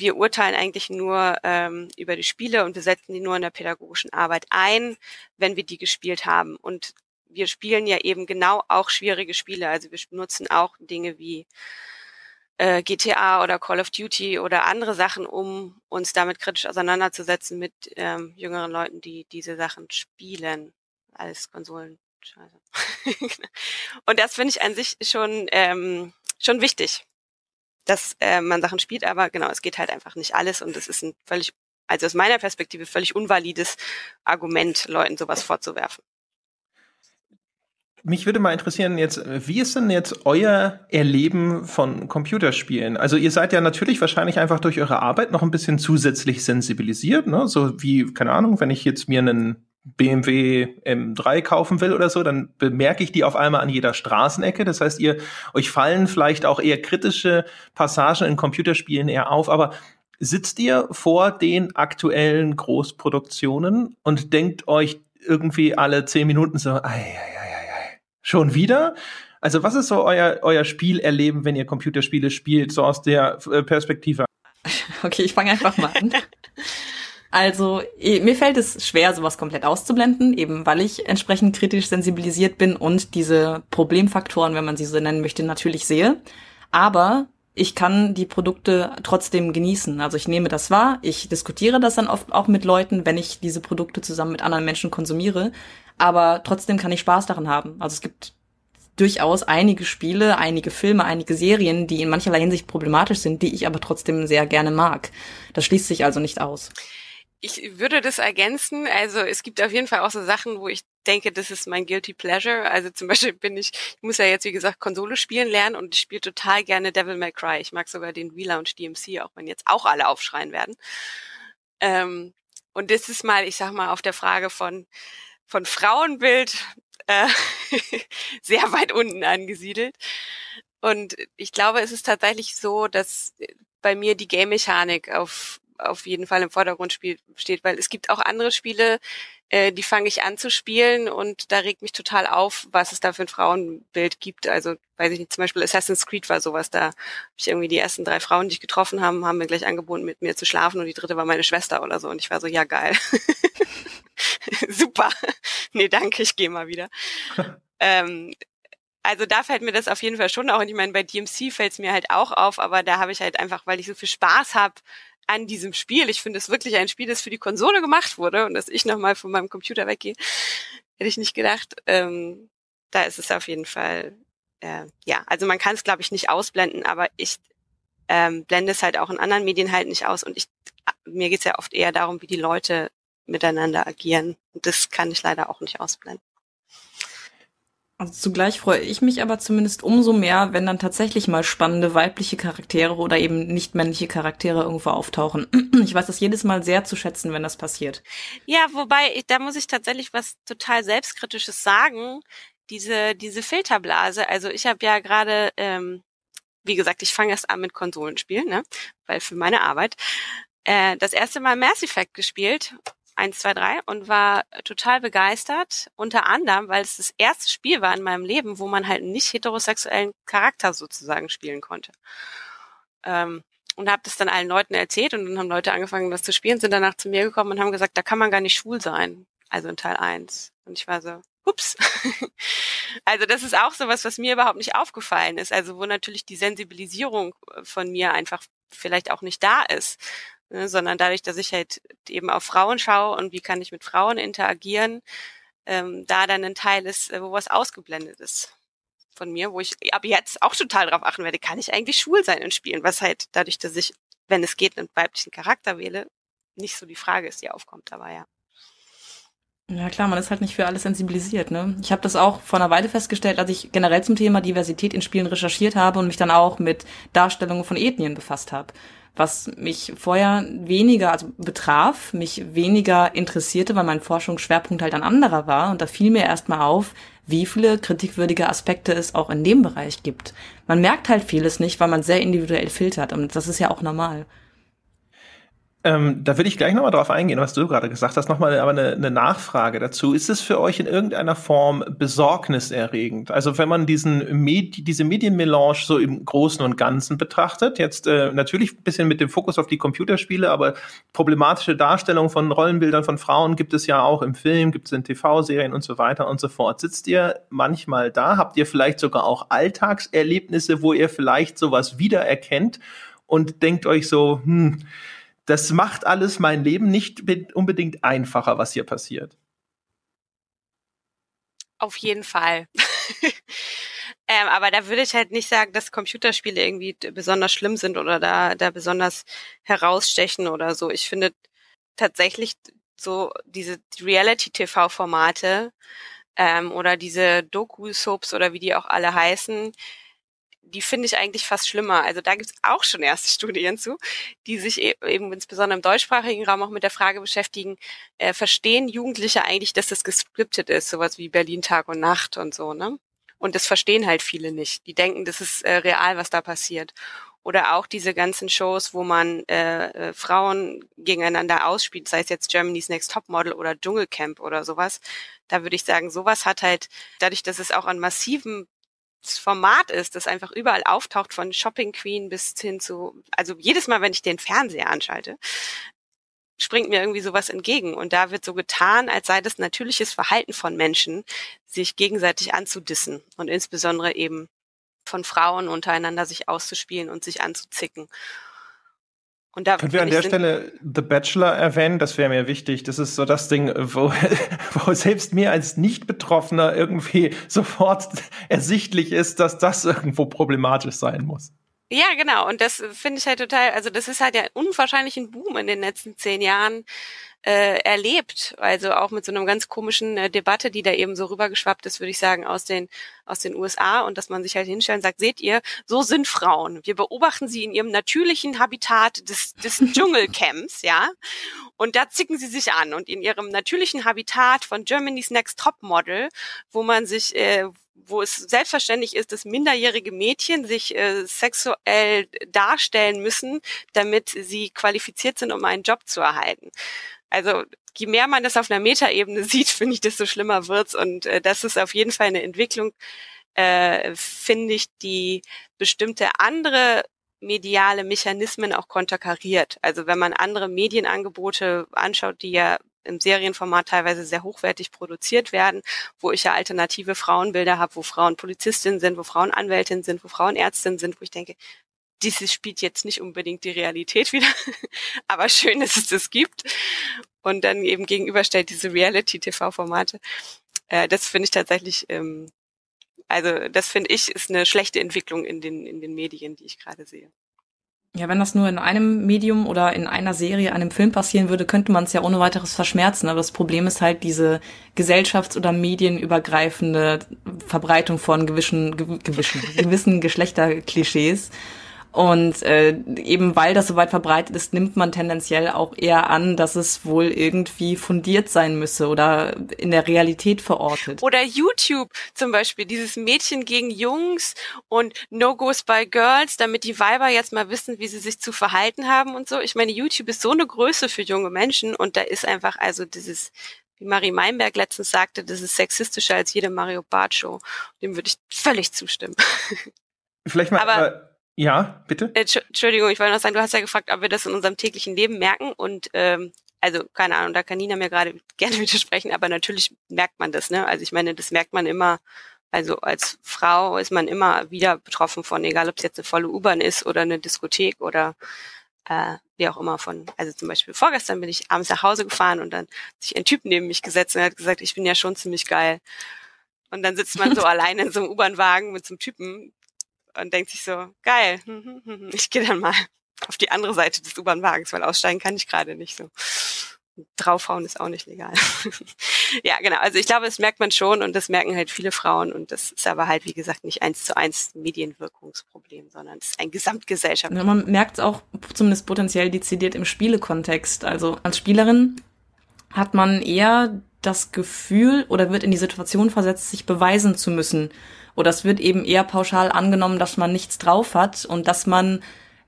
wir urteilen eigentlich nur ähm, über die Spiele und wir setzen die nur in der pädagogischen Arbeit ein, wenn wir die gespielt haben. Und wir spielen ja eben genau auch schwierige Spiele. Also wir nutzen auch Dinge wie äh, GTA oder Call of Duty oder andere Sachen, um uns damit kritisch auseinanderzusetzen mit ähm, jüngeren Leuten, die diese Sachen spielen als Konsolen. und das finde ich an sich schon ähm, schon wichtig dass äh, man Sachen spielt, aber genau, es geht halt einfach nicht alles und es ist ein völlig, also aus meiner Perspektive völlig unvalides Argument, Leuten sowas vorzuwerfen. Mich würde mal interessieren jetzt, wie ist denn jetzt euer Erleben von Computerspielen? Also ihr seid ja natürlich wahrscheinlich einfach durch eure Arbeit noch ein bisschen zusätzlich sensibilisiert, ne? So wie, keine Ahnung, wenn ich jetzt mir einen BMW M3 kaufen will oder so, dann bemerke ich die auf einmal an jeder Straßenecke. Das heißt, ihr euch fallen vielleicht auch eher kritische Passagen in Computerspielen eher auf, aber sitzt ihr vor den aktuellen Großproduktionen und denkt euch irgendwie alle zehn Minuten so, ei, ei, ei, ei, schon wieder? Also was ist so euer, euer Spielerleben, wenn ihr Computerspiele spielt, so aus der äh, Perspektive? Okay, ich fange einfach mal an. Also mir fällt es schwer, sowas komplett auszublenden, eben weil ich entsprechend kritisch sensibilisiert bin und diese Problemfaktoren, wenn man sie so nennen möchte, natürlich sehe. Aber ich kann die Produkte trotzdem genießen. Also ich nehme das wahr, ich diskutiere das dann oft auch mit Leuten, wenn ich diese Produkte zusammen mit anderen Menschen konsumiere. Aber trotzdem kann ich Spaß daran haben. Also es gibt durchaus einige Spiele, einige Filme, einige Serien, die in mancherlei Hinsicht problematisch sind, die ich aber trotzdem sehr gerne mag. Das schließt sich also nicht aus ich würde das ergänzen. Also es gibt auf jeden Fall auch so Sachen, wo ich denke, das ist mein guilty pleasure. Also zum Beispiel bin ich, ich muss ja jetzt wie gesagt Konsole spielen lernen und ich spiele total gerne Devil May Cry. Ich mag sogar den Relaunch DMC, auch wenn jetzt auch alle aufschreien werden. Ähm, und das ist mal, ich sag mal, auf der Frage von, von Frauenbild äh, sehr weit unten angesiedelt. Und ich glaube, es ist tatsächlich so, dass bei mir die Game-Mechanik auf, auf jeden Fall im Vordergrund spiel, steht, weil es gibt auch andere Spiele, äh, die fange ich an zu spielen und da regt mich total auf, was es da für ein Frauenbild gibt. Also weiß ich nicht, zum Beispiel Assassin's Creed war sowas, da habe ich irgendwie die ersten drei Frauen, die ich getroffen haben, haben mir gleich angeboten, mit mir zu schlafen und die dritte war meine Schwester oder so und ich war so, ja geil. Super. Nee, danke, ich gehe mal wieder. ähm, also da fällt mir das auf jeden Fall schon auch. Und ich meine, bei DMC fällt es mir halt auch auf, aber da habe ich halt einfach, weil ich so viel Spaß habe an diesem Spiel. Ich finde es wirklich ein Spiel, das für die Konsole gemacht wurde und dass ich nochmal von meinem Computer weggehe, hätte ich nicht gedacht. Ähm, da ist es auf jeden Fall, äh, ja, also man kann es, glaube ich, nicht ausblenden, aber ich ähm, blende es halt auch in anderen Medien halt nicht aus und ich, mir geht's ja oft eher darum, wie die Leute miteinander agieren. Und das kann ich leider auch nicht ausblenden. Also zugleich freue ich mich aber zumindest umso mehr, wenn dann tatsächlich mal spannende weibliche Charaktere oder eben nicht männliche Charaktere irgendwo auftauchen. Ich weiß das jedes Mal sehr zu schätzen, wenn das passiert. Ja, wobei, da muss ich tatsächlich was total Selbstkritisches sagen. Diese, diese Filterblase, also ich habe ja gerade, ähm, wie gesagt, ich fange erst an mit Konsolenspielen, ne? Weil für meine Arbeit. Äh, das erste Mal Mass Effect gespielt eins, zwei, drei und war total begeistert. Unter anderem, weil es das erste Spiel war in meinem Leben, wo man halt nicht heterosexuellen Charakter sozusagen spielen konnte. Ähm, und habe das dann allen Leuten erzählt und dann haben Leute angefangen, das zu spielen, sind danach zu mir gekommen und haben gesagt, da kann man gar nicht schwul sein. Also in Teil eins. Und ich war so, ups. also das ist auch sowas, was mir überhaupt nicht aufgefallen ist. Also wo natürlich die Sensibilisierung von mir einfach vielleicht auch nicht da ist ne, sondern dadurch, dass ich halt eben auf Frauen schaue und wie kann ich mit Frauen interagieren, ähm, da dann ein Teil ist, äh, wo was ausgeblendet ist von mir, wo ich ab jetzt auch total darauf achten werde, kann ich eigentlich schwul sein in Spielen, was halt dadurch, dass ich, wenn es geht, einen weiblichen Charakter wähle, nicht so die Frage ist, die aufkommt dabei, ja. Ja klar, man ist halt nicht für alles sensibilisiert. Ne? Ich habe das auch vor einer Weile festgestellt, als ich generell zum Thema Diversität in Spielen recherchiert habe und mich dann auch mit Darstellungen von Ethnien befasst habe was mich vorher weniger also betraf, mich weniger interessierte, weil mein Forschungsschwerpunkt halt ein anderer war. Und da fiel mir erstmal auf, wie viele kritikwürdige Aspekte es auch in dem Bereich gibt. Man merkt halt vieles nicht, weil man sehr individuell filtert. Und das ist ja auch normal. Ähm, da will ich gleich nochmal drauf eingehen, was du gerade gesagt hast. Nochmal aber eine, eine Nachfrage dazu. Ist es für euch in irgendeiner Form besorgniserregend? Also wenn man diesen Medi diese Medienmelange so im Großen und Ganzen betrachtet, jetzt äh, natürlich ein bisschen mit dem Fokus auf die Computerspiele, aber problematische Darstellung von Rollenbildern von Frauen gibt es ja auch im Film, gibt es in TV-Serien und so weiter und so fort. Sitzt ihr manchmal da? Habt ihr vielleicht sogar auch Alltagserlebnisse, wo ihr vielleicht sowas wiedererkennt und denkt euch so, hm, das macht alles mein Leben nicht unbedingt einfacher, was hier passiert. Auf jeden Fall. ähm, aber da würde ich halt nicht sagen, dass Computerspiele irgendwie besonders schlimm sind oder da, da besonders herausstechen oder so. Ich finde tatsächlich so diese Reality-TV-Formate ähm, oder diese Doku-Soaps oder wie die auch alle heißen, die finde ich eigentlich fast schlimmer. Also da gibt es auch schon erste Studien zu, die sich e-, eben insbesondere im deutschsprachigen Raum auch mit der Frage beschäftigen, äh, verstehen Jugendliche eigentlich, dass das gescriptet ist, sowas wie Berlin Tag und Nacht und so, ne? Und das verstehen halt viele nicht. Die denken, das ist äh, real, was da passiert. Oder auch diese ganzen Shows, wo man äh, äh, Frauen gegeneinander ausspielt, sei es jetzt Germany's Next Topmodel oder Dschungelcamp oder sowas. Da würde ich sagen, sowas hat halt, dadurch, dass es auch an massiven Format ist, das einfach überall auftaucht, von Shopping Queen bis hin zu, also jedes Mal, wenn ich den Fernseher anschalte, springt mir irgendwie sowas entgegen. Und da wird so getan, als sei das natürliches Verhalten von Menschen, sich gegenseitig anzudissen und insbesondere eben von Frauen untereinander sich auszuspielen und sich anzuzicken. Und da Können wir an der Stelle The Bachelor erwähnen? Das wäre mir wichtig. Das ist so das Ding, wo, wo selbst mir als Nicht-Betroffener irgendwie sofort ersichtlich ist, dass das irgendwo problematisch sein muss. Ja, genau. Und das finde ich halt total, also das ist halt ja unwahrscheinlichen Boom in den letzten zehn Jahren äh, erlebt. Also auch mit so einer ganz komischen äh, Debatte, die da eben so rübergeschwappt ist, würde ich sagen, aus den aus den USA und dass man sich halt hinstellt und sagt, seht ihr, so sind Frauen. Wir beobachten sie in ihrem natürlichen Habitat des, des Dschungelcamps, ja. Und da zicken sie sich an und in ihrem natürlichen Habitat von Germany's Next Top Model, wo man sich, äh, wo es selbstverständlich ist, dass minderjährige Mädchen sich äh, sexuell darstellen müssen, damit sie qualifiziert sind, um einen Job zu erhalten. Also je mehr man das auf einer Metaebene sieht, finde ich, desto schlimmer wird's. Und äh, das ist auf jeden Fall eine Entwicklung, äh, finde ich, die bestimmte andere mediale Mechanismen auch konterkariert. Also wenn man andere Medienangebote anschaut, die ja im Serienformat teilweise sehr hochwertig produziert werden, wo ich ja alternative Frauenbilder habe, wo Frauen Polizistinnen sind, wo Frauen Anwältinnen sind, wo Frauen Ärztinnen sind, wo ich denke, dieses spielt jetzt nicht unbedingt die Realität wieder, aber schön, dass es das gibt. Und dann eben gegenüberstellt diese Reality-TV-Formate. Äh, das finde ich tatsächlich, ähm, also das finde ich, ist eine schlechte Entwicklung in den, in den Medien, die ich gerade sehe. Ja, wenn das nur in einem Medium oder in einer Serie, einem Film passieren würde, könnte man es ja ohne weiteres verschmerzen. Aber das Problem ist halt diese gesellschafts- oder medienübergreifende Verbreitung von gewissen, gewissen, gewissen Geschlechterklischees. Und äh, eben weil das so weit verbreitet ist, nimmt man tendenziell auch eher an, dass es wohl irgendwie fundiert sein müsse oder in der Realität verortet. Oder YouTube zum Beispiel, dieses Mädchen gegen Jungs und No-Goes by Girls, damit die Weiber jetzt mal wissen, wie sie sich zu verhalten haben und so. Ich meine, YouTube ist so eine Größe für junge Menschen und da ist einfach also dieses wie Marie Meinberg letztens sagte, das ist sexistischer als jede Mario Bart Show. Dem würde ich völlig zustimmen. Vielleicht mal, aber, ja, bitte. Äh, Entschuldigung, ich wollte noch sagen, du hast ja gefragt, ob wir das in unserem täglichen Leben merken und ähm, also keine Ahnung, da kann Nina mir gerade gerne widersprechen, aber natürlich merkt man das, ne? Also ich meine, das merkt man immer, also als Frau ist man immer wieder betroffen von, egal ob es jetzt eine volle U-Bahn ist oder eine Diskothek oder äh, wie auch immer von, also zum Beispiel vorgestern bin ich abends nach Hause gefahren und dann hat sich ein Typ neben mich gesetzt und hat gesagt, ich bin ja schon ziemlich geil. Und dann sitzt man so alleine in so einem U-Bahn-Wagen mit so einem Typen, und denkt sich so, geil, ich gehe dann mal auf die andere Seite des U-Bahn-Wagens, weil aussteigen kann ich gerade nicht so. Draufhauen ist auch nicht legal. ja, genau. Also ich glaube, das merkt man schon und das merken halt viele Frauen und das ist aber halt, wie gesagt, nicht eins zu eins Medienwirkungsproblem, sondern es ist ein Gesamtgesellschaft. Ja, man merkt es auch zumindest potenziell dezidiert im Spielekontext. Also als Spielerin hat man eher das Gefühl oder wird in die Situation versetzt, sich beweisen zu müssen oder es wird eben eher pauschal angenommen, dass man nichts drauf hat und dass man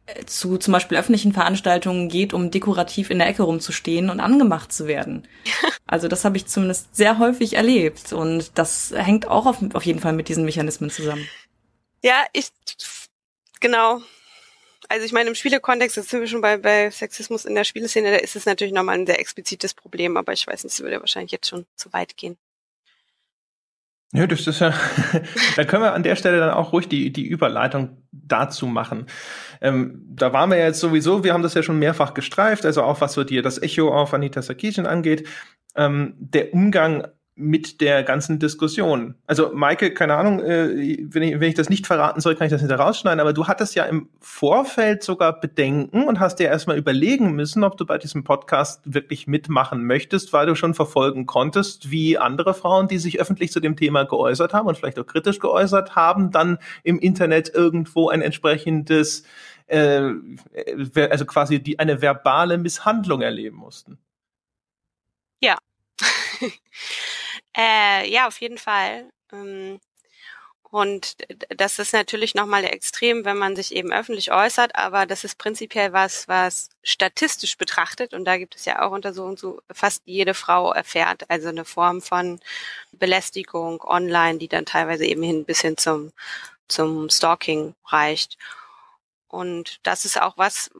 äh, zu zum Beispiel öffentlichen Veranstaltungen geht, um dekorativ in der Ecke rumzustehen und angemacht zu werden. Also das habe ich zumindest sehr häufig erlebt und das hängt auch auf, auf jeden Fall mit diesen Mechanismen zusammen. Ja, ich genau. Also ich meine, im Spielekontext, jetzt sind wir schon bei, bei Sexismus in der Spieleszene, da ist es natürlich nochmal ein sehr explizites Problem, aber ich weiß nicht, es würde wahrscheinlich jetzt schon zu weit gehen. Nö, das ist ja, da können wir an der Stelle dann auch ruhig die, die Überleitung dazu machen. Ähm, da waren wir jetzt sowieso, wir haben das ja schon mehrfach gestreift, also auch was so dir das Echo auf Anita Sarkeesian angeht. Ähm, der Umgang mit der ganzen Diskussion. Also Maike, keine Ahnung, äh, wenn, ich, wenn ich das nicht verraten soll, kann ich das nicht rausschneiden, aber du hattest ja im Vorfeld sogar Bedenken und hast dir erstmal überlegen müssen, ob du bei diesem Podcast wirklich mitmachen möchtest, weil du schon verfolgen konntest, wie andere Frauen, die sich öffentlich zu dem Thema geäußert haben und vielleicht auch kritisch geäußert haben, dann im Internet irgendwo ein entsprechendes, äh, also quasi die, eine verbale Misshandlung erleben mussten. Ja. Äh, ja, auf jeden Fall. Ähm, und das ist natürlich nochmal extrem, wenn man sich eben öffentlich äußert, aber das ist prinzipiell was, was statistisch betrachtet, und da gibt es ja auch Untersuchungen zu, fast jede Frau erfährt, also eine Form von Belästigung online, die dann teilweise eben hin bis hin zum, zum Stalking reicht. Und das ist auch was,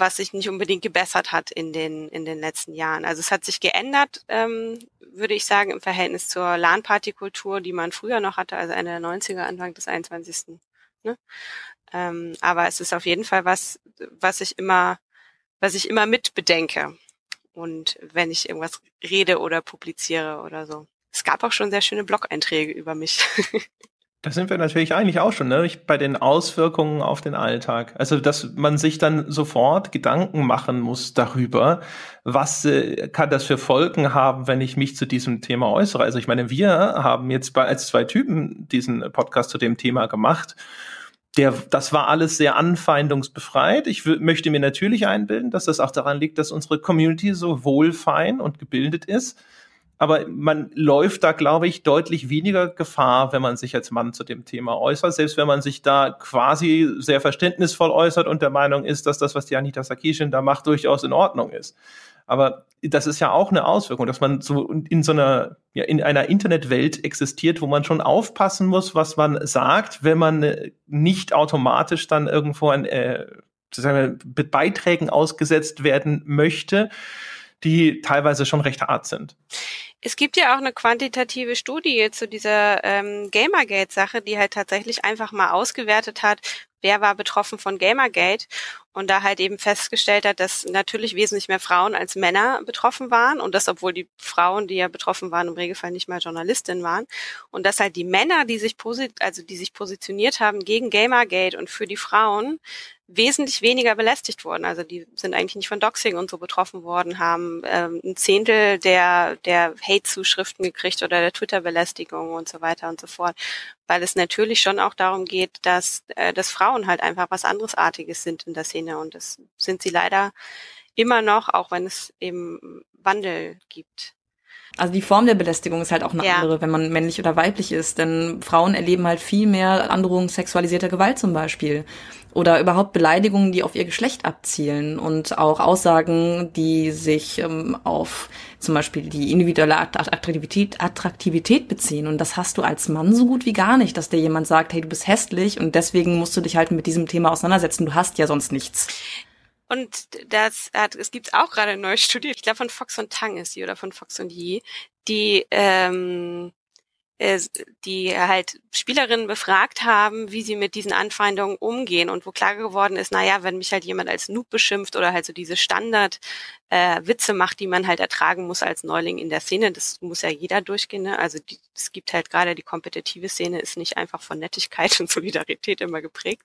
was sich nicht unbedingt gebessert hat in den, in den letzten Jahren. Also es hat sich geändert, ähm, würde ich sagen, im Verhältnis zur LAN-Party-Kultur, die man früher noch hatte, also Ende der 90er, Anfang des 21. Ne? Ähm, aber es ist auf jeden Fall was, was ich immer, was ich immer mit bedenke. Und wenn ich irgendwas rede oder publiziere oder so. Es gab auch schon sehr schöne Blog-Einträge über mich. Da sind wir natürlich eigentlich auch schon ne? bei den Auswirkungen auf den Alltag. Also, dass man sich dann sofort Gedanken machen muss darüber, was äh, kann das für Folgen haben, wenn ich mich zu diesem Thema äußere. Also, ich meine, wir haben jetzt bei, als zwei Typen diesen Podcast zu dem Thema gemacht. Der, das war alles sehr anfeindungsbefreit. Ich möchte mir natürlich einbilden, dass das auch daran liegt, dass unsere Community so wohlfein und gebildet ist aber man läuft da, glaube ich, deutlich weniger Gefahr, wenn man sich als Mann zu dem Thema äußert, selbst wenn man sich da quasi sehr verständnisvoll äußert und der Meinung ist, dass das, was die Anita Sarkeesian da macht, durchaus in Ordnung ist. Aber das ist ja auch eine Auswirkung, dass man so in so einer, ja, in einer Internetwelt existiert, wo man schon aufpassen muss, was man sagt, wenn man äh, nicht automatisch dann irgendwo ein, äh, mit Beiträgen ausgesetzt werden möchte, die teilweise schon recht hart sind. Es gibt ja auch eine quantitative Studie zu dieser ähm, Gamergate-Sache, die halt tatsächlich einfach mal ausgewertet hat, wer war betroffen von Gamergate und da halt eben festgestellt hat, dass natürlich wesentlich mehr Frauen als Männer betroffen waren und das, obwohl die Frauen, die ja betroffen waren, im Regelfall nicht mal Journalistinnen waren und dass halt die Männer, die sich posit also die sich positioniert haben gegen Gamergate und für die Frauen, wesentlich weniger belästigt wurden. Also die sind eigentlich nicht von Doxing und so betroffen worden, haben ähm, ein Zehntel der, der Hate-Zuschriften gekriegt oder der Twitter-Belästigung und so weiter und so fort. Weil es natürlich schon auch darum geht, dass, äh, dass Frauen halt einfach was anderesartiges sind in der Szene und das sind sie leider immer noch, auch wenn es eben Wandel gibt. Also die Form der Belästigung ist halt auch eine ja. andere, wenn man männlich oder weiblich ist. Denn Frauen erleben halt viel mehr Androhung sexualisierter Gewalt zum Beispiel. Oder überhaupt Beleidigungen, die auf ihr Geschlecht abzielen und auch Aussagen, die sich ähm, auf zum Beispiel die individuelle Attraktivität, Attraktivität beziehen. Und das hast du als Mann so gut wie gar nicht, dass dir jemand sagt, hey, du bist hässlich und deswegen musst du dich halt mit diesem Thema auseinandersetzen. Du hast ja sonst nichts. Und das hat, es gibt auch gerade eine neue Studie, ich glaube von Fox und Tang ist die oder von Fox und Yi, die ähm, äh, die halt Spielerinnen befragt haben, wie sie mit diesen Anfeindungen umgehen und wo klar geworden ist, naja, wenn mich halt jemand als Noob beschimpft oder halt so diese Standard äh, macht, die man halt ertragen muss als Neuling in der Szene, das muss ja jeder durchgehen. Ne? Also die, es gibt halt gerade die kompetitive Szene ist nicht einfach von Nettigkeit und Solidarität immer geprägt,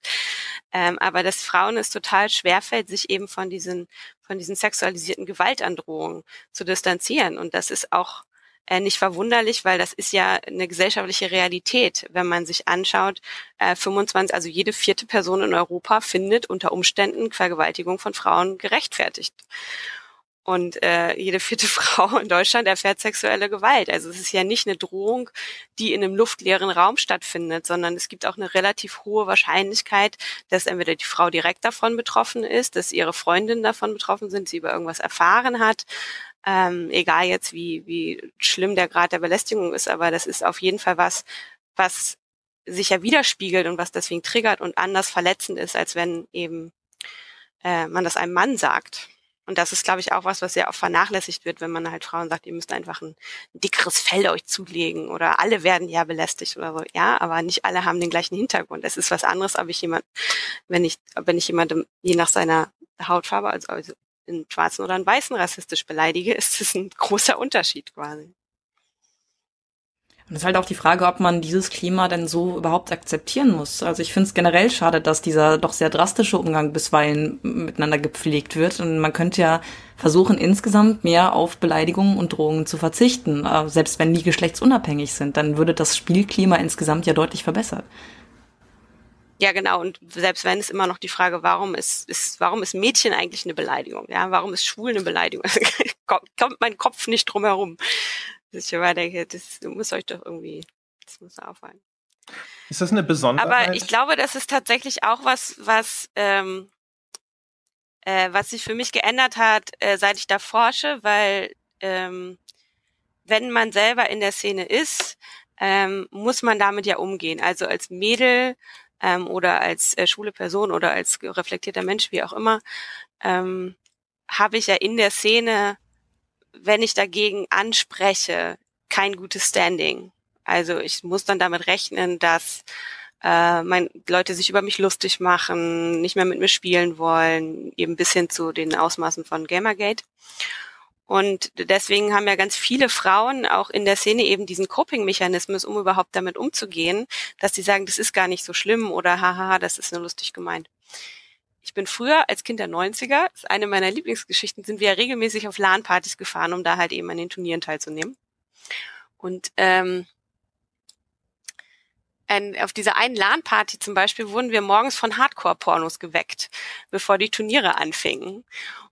ähm, aber dass Frauen es total schwerfällt, sich eben von diesen von diesen sexualisierten Gewaltandrohungen zu distanzieren und das ist auch äh, nicht verwunderlich, weil das ist ja eine gesellschaftliche Realität, wenn man sich anschaut, äh, 25, also jede vierte Person in Europa findet unter Umständen Vergewaltigung von Frauen gerechtfertigt. Und äh, jede vierte Frau in Deutschland erfährt sexuelle Gewalt. Also es ist ja nicht eine Drohung, die in einem luftleeren Raum stattfindet, sondern es gibt auch eine relativ hohe Wahrscheinlichkeit, dass entweder die Frau direkt davon betroffen ist, dass ihre Freundinnen davon betroffen sind, sie über irgendwas erfahren hat, ähm, egal jetzt wie, wie schlimm der Grad der Belästigung ist, aber das ist auf jeden Fall was, was sich ja widerspiegelt und was deswegen triggert und anders verletzend ist, als wenn eben äh, man das einem Mann sagt. Und das ist, glaube ich, auch was, was sehr oft vernachlässigt wird, wenn man halt Frauen sagt, ihr müsst einfach ein, dickeres Fell euch zulegen oder alle werden ja belästigt oder so. Ja, aber nicht alle haben den gleichen Hintergrund. Es ist was anderes, ob ich jemand, wenn ich, wenn ich jemandem je nach seiner Hautfarbe, also, also einen Schwarzen oder einen Weißen rassistisch beleidige, ist das ein großer Unterschied quasi. Und es ist halt auch die Frage, ob man dieses Klima denn so überhaupt akzeptieren muss. Also ich finde es generell schade, dass dieser doch sehr drastische Umgang bisweilen miteinander gepflegt wird. Und man könnte ja versuchen, insgesamt mehr auf Beleidigungen und Drohungen zu verzichten. Äh, selbst wenn die geschlechtsunabhängig sind, dann würde das Spielklima insgesamt ja deutlich verbessert. Ja, genau. Und selbst wenn es immer noch die Frage, warum ist, ist, warum ist Mädchen eigentlich eine Beleidigung? Ja, warum ist schwul eine Beleidigung? kommt mein Kopf nicht drum herum. Dass ich immer denke, das muss euch doch irgendwie, das muss auffallen. Ist das eine Besonderheit? Aber ich glaube, das ist tatsächlich auch was, was, ähm, äh, was sich für mich geändert hat, äh, seit ich da forsche, weil ähm, wenn man selber in der Szene ist, ähm, muss man damit ja umgehen. Also als Mädel ähm, oder als äh, schwule Person oder als reflektierter Mensch, wie auch immer, ähm, habe ich ja in der Szene, wenn ich dagegen anspreche, kein gutes Standing. Also ich muss dann damit rechnen, dass äh, mein, Leute sich über mich lustig machen, nicht mehr mit mir spielen wollen, eben bis hin zu den Ausmaßen von Gamergate. Und deswegen haben ja ganz viele Frauen auch in der Szene eben diesen Coping-Mechanismus, um überhaupt damit umzugehen, dass sie sagen, das ist gar nicht so schlimm oder haha, das ist nur lustig gemeint. Ich bin früher als Kind der 90er, das ist eine meiner Lieblingsgeschichten, sind wir ja regelmäßig auf LAN-Partys gefahren, um da halt eben an den Turnieren teilzunehmen. Und ähm, ein, auf dieser einen LAN-Party zum Beispiel wurden wir morgens von Hardcore-Pornos geweckt, bevor die Turniere anfingen.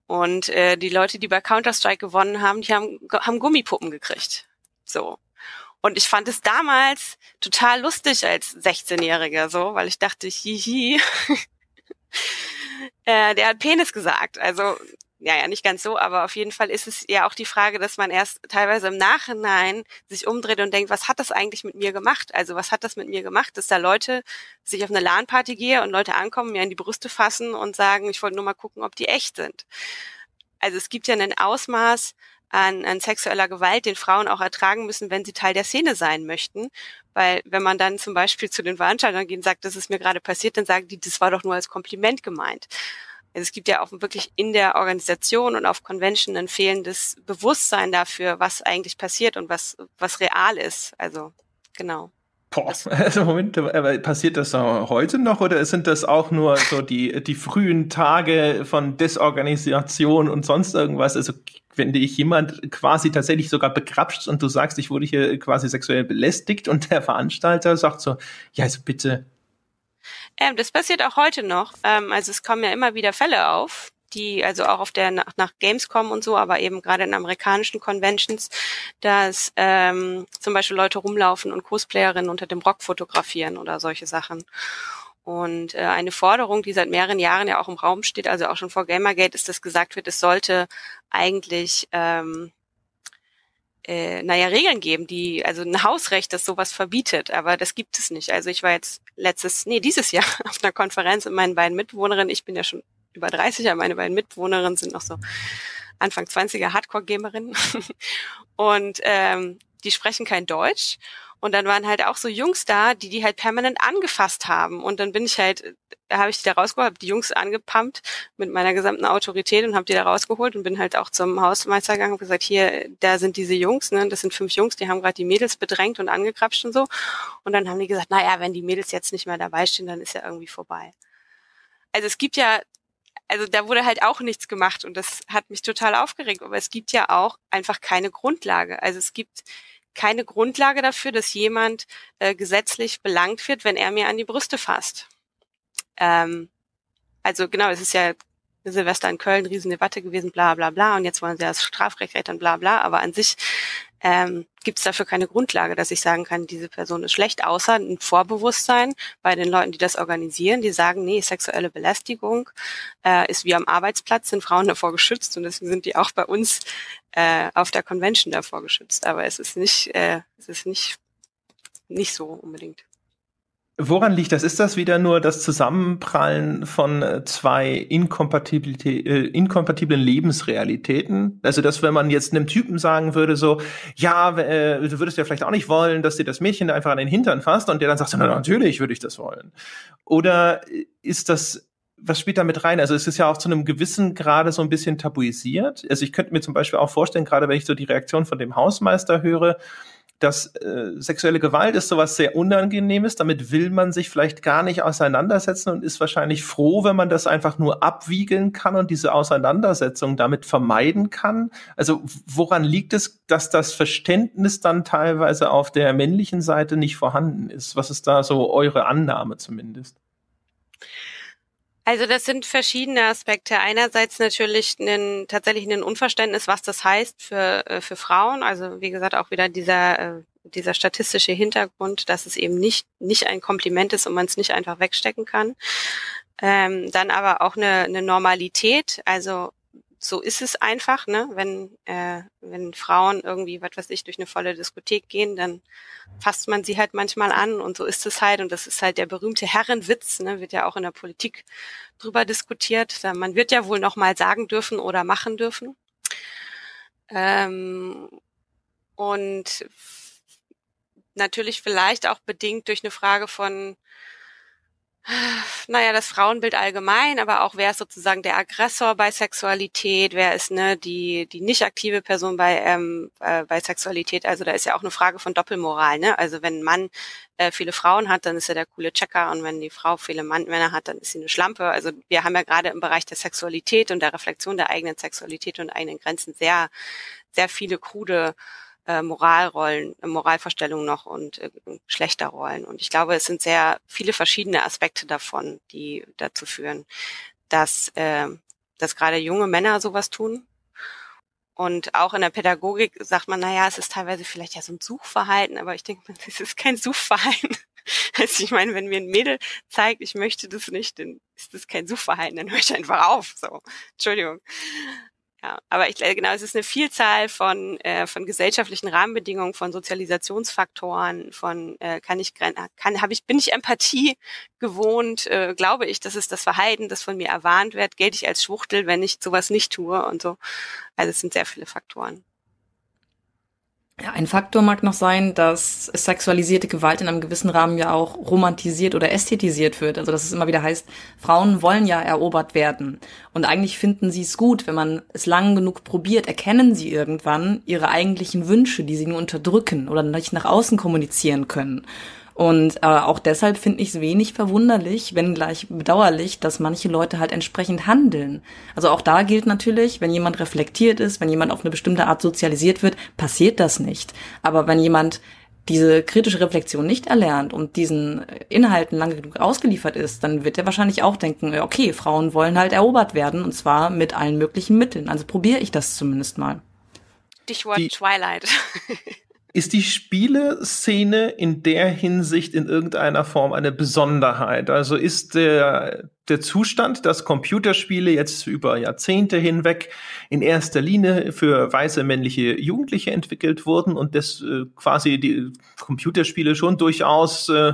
Und äh, die Leute, die bei Counter-Strike gewonnen haben, die haben, haben Gummipuppen gekriegt. So. Und ich fand es damals total lustig als 16-Jähriger, so, weil ich dachte, hihi, äh, der hat Penis gesagt. Also ja, ja, nicht ganz so, aber auf jeden Fall ist es ja auch die Frage, dass man erst teilweise im Nachhinein sich umdreht und denkt, was hat das eigentlich mit mir gemacht? Also was hat das mit mir gemacht, dass da Leute sich auf eine LAN-Party gehe und Leute ankommen, mir in die Brüste fassen und sagen, ich wollte nur mal gucken, ob die echt sind. Also es gibt ja ein Ausmaß an, an sexueller Gewalt, den Frauen auch ertragen müssen, wenn sie Teil der Szene sein möchten. Weil wenn man dann zum Beispiel zu den Veranstaltern geht und sagt, das ist mir gerade passiert, dann sagen die, das war doch nur als Kompliment gemeint. Also es gibt ja auch wirklich in der Organisation und auf Convention ein fehlendes Bewusstsein dafür, was eigentlich passiert und was, was real ist. Also, genau. Boah, also Moment, aber passiert das heute noch oder sind das auch nur so die, die frühen Tage von Desorganisation und sonst irgendwas? Also wenn dich jemand quasi tatsächlich sogar begrapscht und du sagst, ich wurde hier quasi sexuell belästigt und der Veranstalter sagt so, ja, also bitte, ähm, das passiert auch heute noch. Ähm, also es kommen ja immer wieder Fälle auf, die also auch auf der nach, nach Gamescom und so, aber eben gerade in amerikanischen Conventions, dass ähm, zum Beispiel Leute rumlaufen und Cosplayerinnen unter dem Rock fotografieren oder solche Sachen. Und äh, eine Forderung, die seit mehreren Jahren ja auch im Raum steht, also auch schon vor Gamergate, ist, dass gesagt wird, es sollte eigentlich ähm, äh, naja, Regeln geben, die, also ein Hausrecht, das sowas verbietet, aber das gibt es nicht. Also ich war jetzt letztes, nee, dieses Jahr auf einer Konferenz mit meinen beiden Mitbewohnerinnen, ich bin ja schon über 30, aber meine beiden Mitbewohnerinnen sind noch so Anfang 20er Hardcore-Gamerinnen. Und ähm, die sprechen kein Deutsch und dann waren halt auch so Jungs da, die die halt permanent angefasst haben. Und dann bin ich halt, da habe ich die da rausgeholt, habe die Jungs angepumpt mit meiner gesamten Autorität und habe die da rausgeholt und bin halt auch zum Hausmeister gegangen und gesagt, hier, da sind diese Jungs, ne, das sind fünf Jungs, die haben gerade die Mädels bedrängt und angekrapscht und so. Und dann haben die gesagt, naja, wenn die Mädels jetzt nicht mehr dabei stehen, dann ist ja irgendwie vorbei. Also es gibt ja also da wurde halt auch nichts gemacht und das hat mich total aufgeregt. Aber es gibt ja auch einfach keine Grundlage. Also es gibt keine Grundlage dafür, dass jemand äh, gesetzlich belangt wird, wenn er mir an die Brüste fasst. Ähm, also genau, es ist ja Silvester in Köln, Riesendebatte gewesen, bla bla bla, und jetzt wollen sie das Strafrecht recht bla bla, aber an sich ähm, gibt es dafür keine Grundlage, dass ich sagen kann, diese Person ist schlecht, außer ein Vorbewusstsein bei den Leuten, die das organisieren, die sagen, nee, sexuelle Belästigung äh, ist wie am Arbeitsplatz, sind Frauen davor geschützt und deswegen sind die auch bei uns äh, auf der Convention davor geschützt. Aber es ist nicht, äh, es ist nicht, nicht so unbedingt. Woran liegt das? Ist das wieder nur das Zusammenprallen von äh, zwei äh, inkompatiblen Lebensrealitäten? Also, dass wenn man jetzt einem Typen sagen würde, so, ja, äh, du würdest ja vielleicht auch nicht wollen, dass dir das Mädchen da einfach an den Hintern fasst und der dann sagt, so, na, natürlich würde ich das wollen. Oder ist das was spielt da mit rein? Also es ist ja auch zu einem gewissen Grade so ein bisschen tabuisiert. Also ich könnte mir zum Beispiel auch vorstellen, gerade wenn ich so die Reaktion von dem Hausmeister höre, dass äh, sexuelle Gewalt ist sowas sehr Unangenehmes. Damit will man sich vielleicht gar nicht auseinandersetzen und ist wahrscheinlich froh, wenn man das einfach nur abwiegeln kann und diese Auseinandersetzung damit vermeiden kann. Also woran liegt es, dass das Verständnis dann teilweise auf der männlichen Seite nicht vorhanden ist? Was ist da so eure Annahme zumindest? Also das sind verschiedene Aspekte. Einerseits natürlich ein, tatsächlich ein Unverständnis, was das heißt für, äh, für Frauen. Also wie gesagt, auch wieder dieser, äh, dieser statistische Hintergrund, dass es eben nicht, nicht ein Kompliment ist und man es nicht einfach wegstecken kann. Ähm, dann aber auch eine, eine Normalität. Also so ist es einfach, ne? Wenn, äh, wenn Frauen irgendwie, was weiß ich, durch eine volle Diskothek gehen, dann fasst man sie halt manchmal an und so ist es halt. Und das ist halt der berühmte Herrenwitz, ne? wird ja auch in der Politik drüber diskutiert. Man wird ja wohl noch mal sagen dürfen oder machen dürfen. Ähm, und natürlich vielleicht auch bedingt durch eine Frage von naja, das Frauenbild allgemein, aber auch wer ist sozusagen der Aggressor bei Sexualität, wer ist ne die die nicht aktive Person bei ähm, äh, bei Sexualität. Also da ist ja auch eine Frage von Doppelmoral. Ne? Also wenn ein Mann äh, viele Frauen hat, dann ist er der coole Checker und wenn die Frau viele Mann Männer hat, dann ist sie eine Schlampe. Also wir haben ja gerade im Bereich der Sexualität und der Reflexion der eigenen Sexualität und eigenen Grenzen sehr sehr viele krude äh, Moralrollen, äh, Moralvorstellungen noch und äh, Rollen. Und ich glaube, es sind sehr viele verschiedene Aspekte davon, die dazu führen, dass, äh, dass gerade junge Männer sowas tun. Und auch in der Pädagogik sagt man, naja, es ist teilweise vielleicht ja so ein Suchverhalten, aber ich denke, es ist kein Suchverhalten. Also ich meine, wenn mir ein Mädel zeigt, ich möchte das nicht, dann ist das kein Suchverhalten, dann höre ich einfach auf. So, Entschuldigung. Ja, aber ich glaube, genau, es ist eine Vielzahl von, äh, von gesellschaftlichen Rahmenbedingungen, von Sozialisationsfaktoren, von äh, kann ich kann habe ich bin ich Empathie gewohnt, äh, glaube ich, das ist das Verhalten, das von mir erwarnt wird, gelte ich als Schwuchtel, wenn ich sowas nicht tue und so. Also es sind sehr viele Faktoren. Ja, ein Faktor mag noch sein, dass sexualisierte Gewalt in einem gewissen Rahmen ja auch romantisiert oder ästhetisiert wird. Also dass es immer wieder heißt, Frauen wollen ja erobert werden. Und eigentlich finden sie es gut, wenn man es lang genug probiert, erkennen sie irgendwann ihre eigentlichen Wünsche, die sie nur unterdrücken oder nicht nach außen kommunizieren können. Und äh, auch deshalb finde ich es wenig verwunderlich, wenn gleich bedauerlich, dass manche Leute halt entsprechend handeln. Also auch da gilt natürlich, wenn jemand reflektiert ist, wenn jemand auf eine bestimmte Art sozialisiert wird, passiert das nicht. Aber wenn jemand diese kritische Reflexion nicht erlernt und diesen Inhalten lange genug ausgeliefert ist, dann wird er wahrscheinlich auch denken, okay, Frauen wollen halt erobert werden und zwar mit allen möglichen Mitteln. Also probiere ich das zumindest mal. Stichwort Die Twilight. Ist die Spieleszene in der Hinsicht in irgendeiner Form eine Besonderheit? Also ist der, der Zustand, dass Computerspiele jetzt über Jahrzehnte hinweg in erster Linie für weiße männliche Jugendliche entwickelt wurden und das äh, quasi die Computerspiele schon durchaus äh,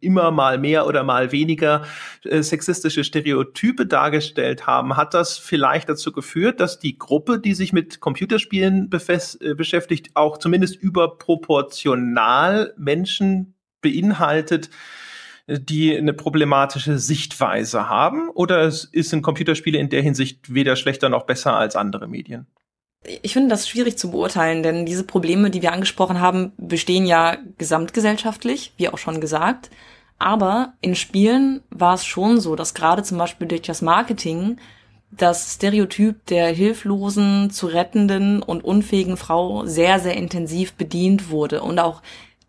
immer mal mehr oder mal weniger äh, sexistische Stereotype dargestellt haben, hat das vielleicht dazu geführt, dass die Gruppe, die sich mit Computerspielen äh, beschäftigt, auch zumindest überproportional Menschen beinhaltet, die eine problematische Sichtweise haben? Oder ist ein Computerspiele in der Hinsicht weder schlechter noch besser als andere Medien? Ich finde das schwierig zu beurteilen, denn diese Probleme, die wir angesprochen haben, bestehen ja gesamtgesellschaftlich, wie auch schon gesagt. Aber in Spielen war es schon so, dass gerade zum Beispiel durch das Marketing das Stereotyp der hilflosen, zu rettenden und unfähigen Frau sehr, sehr intensiv bedient wurde und auch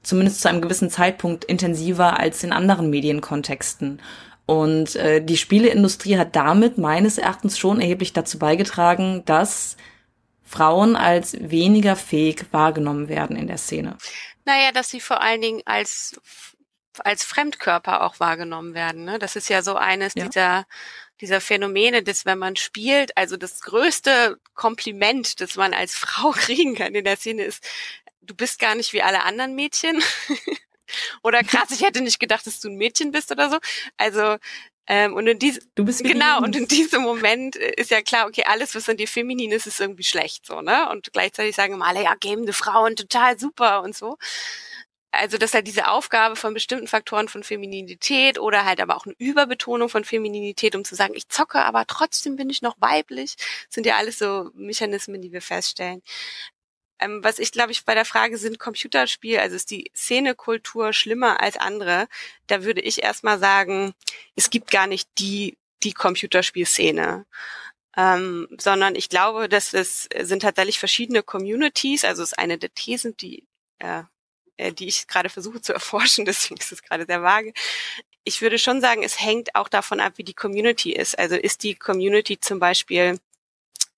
zumindest zu einem gewissen Zeitpunkt intensiver als in anderen Medienkontexten. Und äh, die Spieleindustrie hat damit meines Erachtens schon erheblich dazu beigetragen, dass Frauen als weniger fähig wahrgenommen werden in der Szene. Naja, dass sie vor allen Dingen als als Fremdkörper auch wahrgenommen werden. Ne? Das ist ja so eines ja. dieser dieser Phänomene, dass wenn man spielt, also das größte Kompliment, das man als Frau kriegen kann in der Szene ist, du bist gar nicht wie alle anderen Mädchen. oder krass, ich hätte nicht gedacht, dass du ein Mädchen bist oder so. Also ähm, und in diesem du bist genau und in diesem Moment ist ja klar, okay, alles was an dir feminin ist, ist irgendwie schlecht so, ne? Und gleichzeitig sagen immer alle, ja, gebende Frauen total super und so. Also, dass halt diese Aufgabe von bestimmten Faktoren von Femininität oder halt aber auch eine Überbetonung von Femininität, um zu sagen, ich zocke, aber trotzdem bin ich noch weiblich, sind ja alles so Mechanismen, die wir feststellen. Ähm, was ich glaube ich bei der Frage sind Computerspiel, also ist die Szenekultur schlimmer als andere? Da würde ich erstmal sagen, es gibt gar nicht die die Computerspielszene. Ähm, sondern ich glaube, dass es sind tatsächlich verschiedene Communities, also ist eine der Thesen, die äh, äh die ich gerade versuche zu erforschen, deswegen ist es gerade sehr vage. Ich würde schon sagen, es hängt auch davon ab, wie die Community ist. Also ist die Community zum Beispiel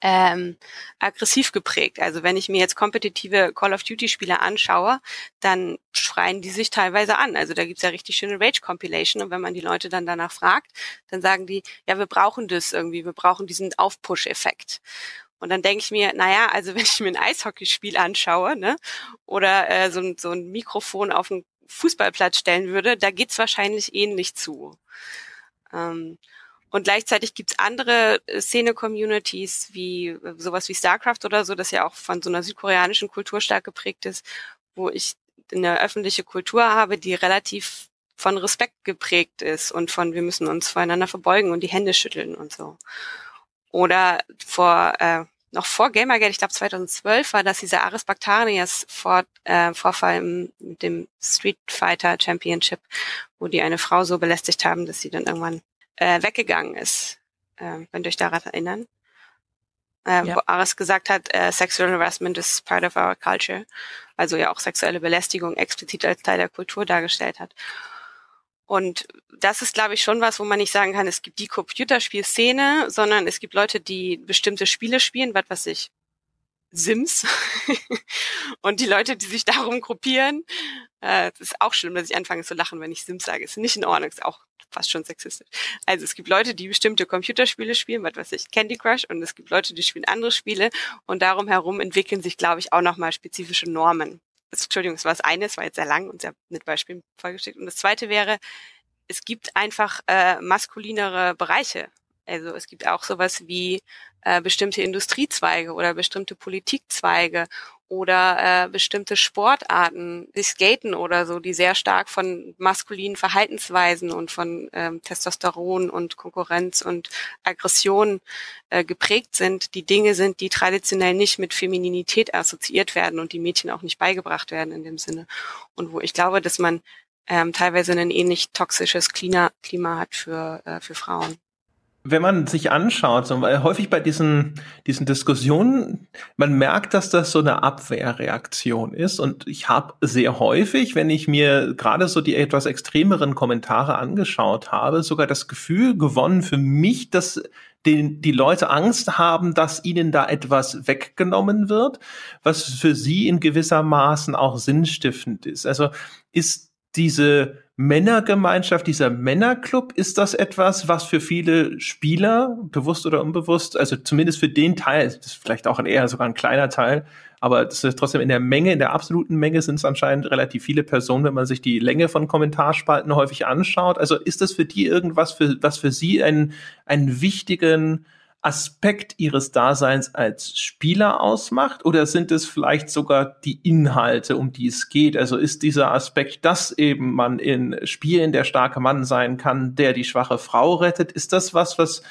ähm, aggressiv geprägt. Also wenn ich mir jetzt kompetitive Call of Duty Spiele anschaue, dann schreien die sich teilweise an. Also da gibt's ja richtig schöne Rage Compilation und wenn man die Leute dann danach fragt, dann sagen die, ja, wir brauchen das irgendwie, wir brauchen diesen Aufpush-Effekt. Und dann denke ich mir, naja, also wenn ich mir ein Eishockeyspiel anschaue, ne, oder äh, so, so ein Mikrofon auf einen Fußballplatz stellen würde, da geht's wahrscheinlich ähnlich zu. Ähm, und gleichzeitig gibt's andere äh, Szene-Communities wie äh, sowas wie StarCraft oder so, das ja auch von so einer südkoreanischen Kultur stark geprägt ist, wo ich eine öffentliche Kultur habe, die relativ von Respekt geprägt ist und von wir müssen uns voreinander verbeugen und die Hände schütteln und so. Oder vor äh, noch vor Gamergate, ich glaube 2012 war das dieser Aris Bactarias vor, äh, Vorfall mit dem Street Fighter Championship, wo die eine Frau so belästigt haben, dass sie dann irgendwann äh, weggegangen ist. Äh, könnt ihr euch daran erinnern? Äh, ja. Wo Aris gesagt hat, äh, Sexual Harassment is part of our culture. Also ja auch sexuelle Belästigung explizit als Teil der Kultur dargestellt hat. Und das ist, glaube ich, schon was, wo man nicht sagen kann, es gibt die Computerspielszene, sondern es gibt Leute, die bestimmte Spiele spielen, was weiß ich, Sims. und die Leute, die sich darum gruppieren, äh, das ist auch schlimm, dass ich anfange zu lachen, wenn ich Sims sage. Ist nicht in Ordnung, ist auch fast schon sexistisch. Also es gibt Leute, die bestimmte Computerspiele spielen, was weiß ich, Candy Crush, und es gibt Leute, die spielen andere Spiele und darum herum entwickeln sich, glaube ich, auch nochmal spezifische Normen. Entschuldigung, es war das eine, es war jetzt sehr lang und sehr mit Beispielen vollgeschickt. Und das zweite wäre, es gibt einfach äh, maskulinere Bereiche. Also es gibt auch sowas wie äh, bestimmte Industriezweige oder bestimmte Politikzweige oder äh, bestimmte Sportarten, wie Skaten oder so, die sehr stark von maskulinen Verhaltensweisen und von ähm, Testosteron und Konkurrenz und Aggression äh, geprägt sind, die Dinge sind, die traditionell nicht mit Femininität assoziiert werden und die Mädchen auch nicht beigebracht werden in dem Sinne. Und wo ich glaube, dass man ähm, teilweise ein ähnlich toxisches Klima, Klima hat für, äh, für Frauen wenn man sich anschaut, so, weil häufig bei diesen, diesen Diskussionen, man merkt, dass das so eine Abwehrreaktion ist. Und ich habe sehr häufig, wenn ich mir gerade so die etwas extremeren Kommentare angeschaut habe, sogar das Gefühl gewonnen für mich, dass die, die Leute Angst haben, dass ihnen da etwas weggenommen wird, was für sie in gewisser Maßen auch sinnstiftend ist. Also ist diese Männergemeinschaft, dieser Männerclub, ist das etwas, was für viele Spieler, bewusst oder unbewusst, also zumindest für den Teil, das ist vielleicht auch ein eher sogar ein kleiner Teil, aber das ist trotzdem in der Menge, in der absoluten Menge sind es anscheinend relativ viele Personen, wenn man sich die Länge von Kommentarspalten häufig anschaut. Also ist das für die irgendwas, für, was für sie einen, einen wichtigen Aspekt ihres Daseins als Spieler ausmacht oder sind es vielleicht sogar die Inhalte, um die es geht? Also ist dieser Aspekt, dass eben man in Spielen der starke Mann sein kann, der die schwache Frau rettet, ist das was, was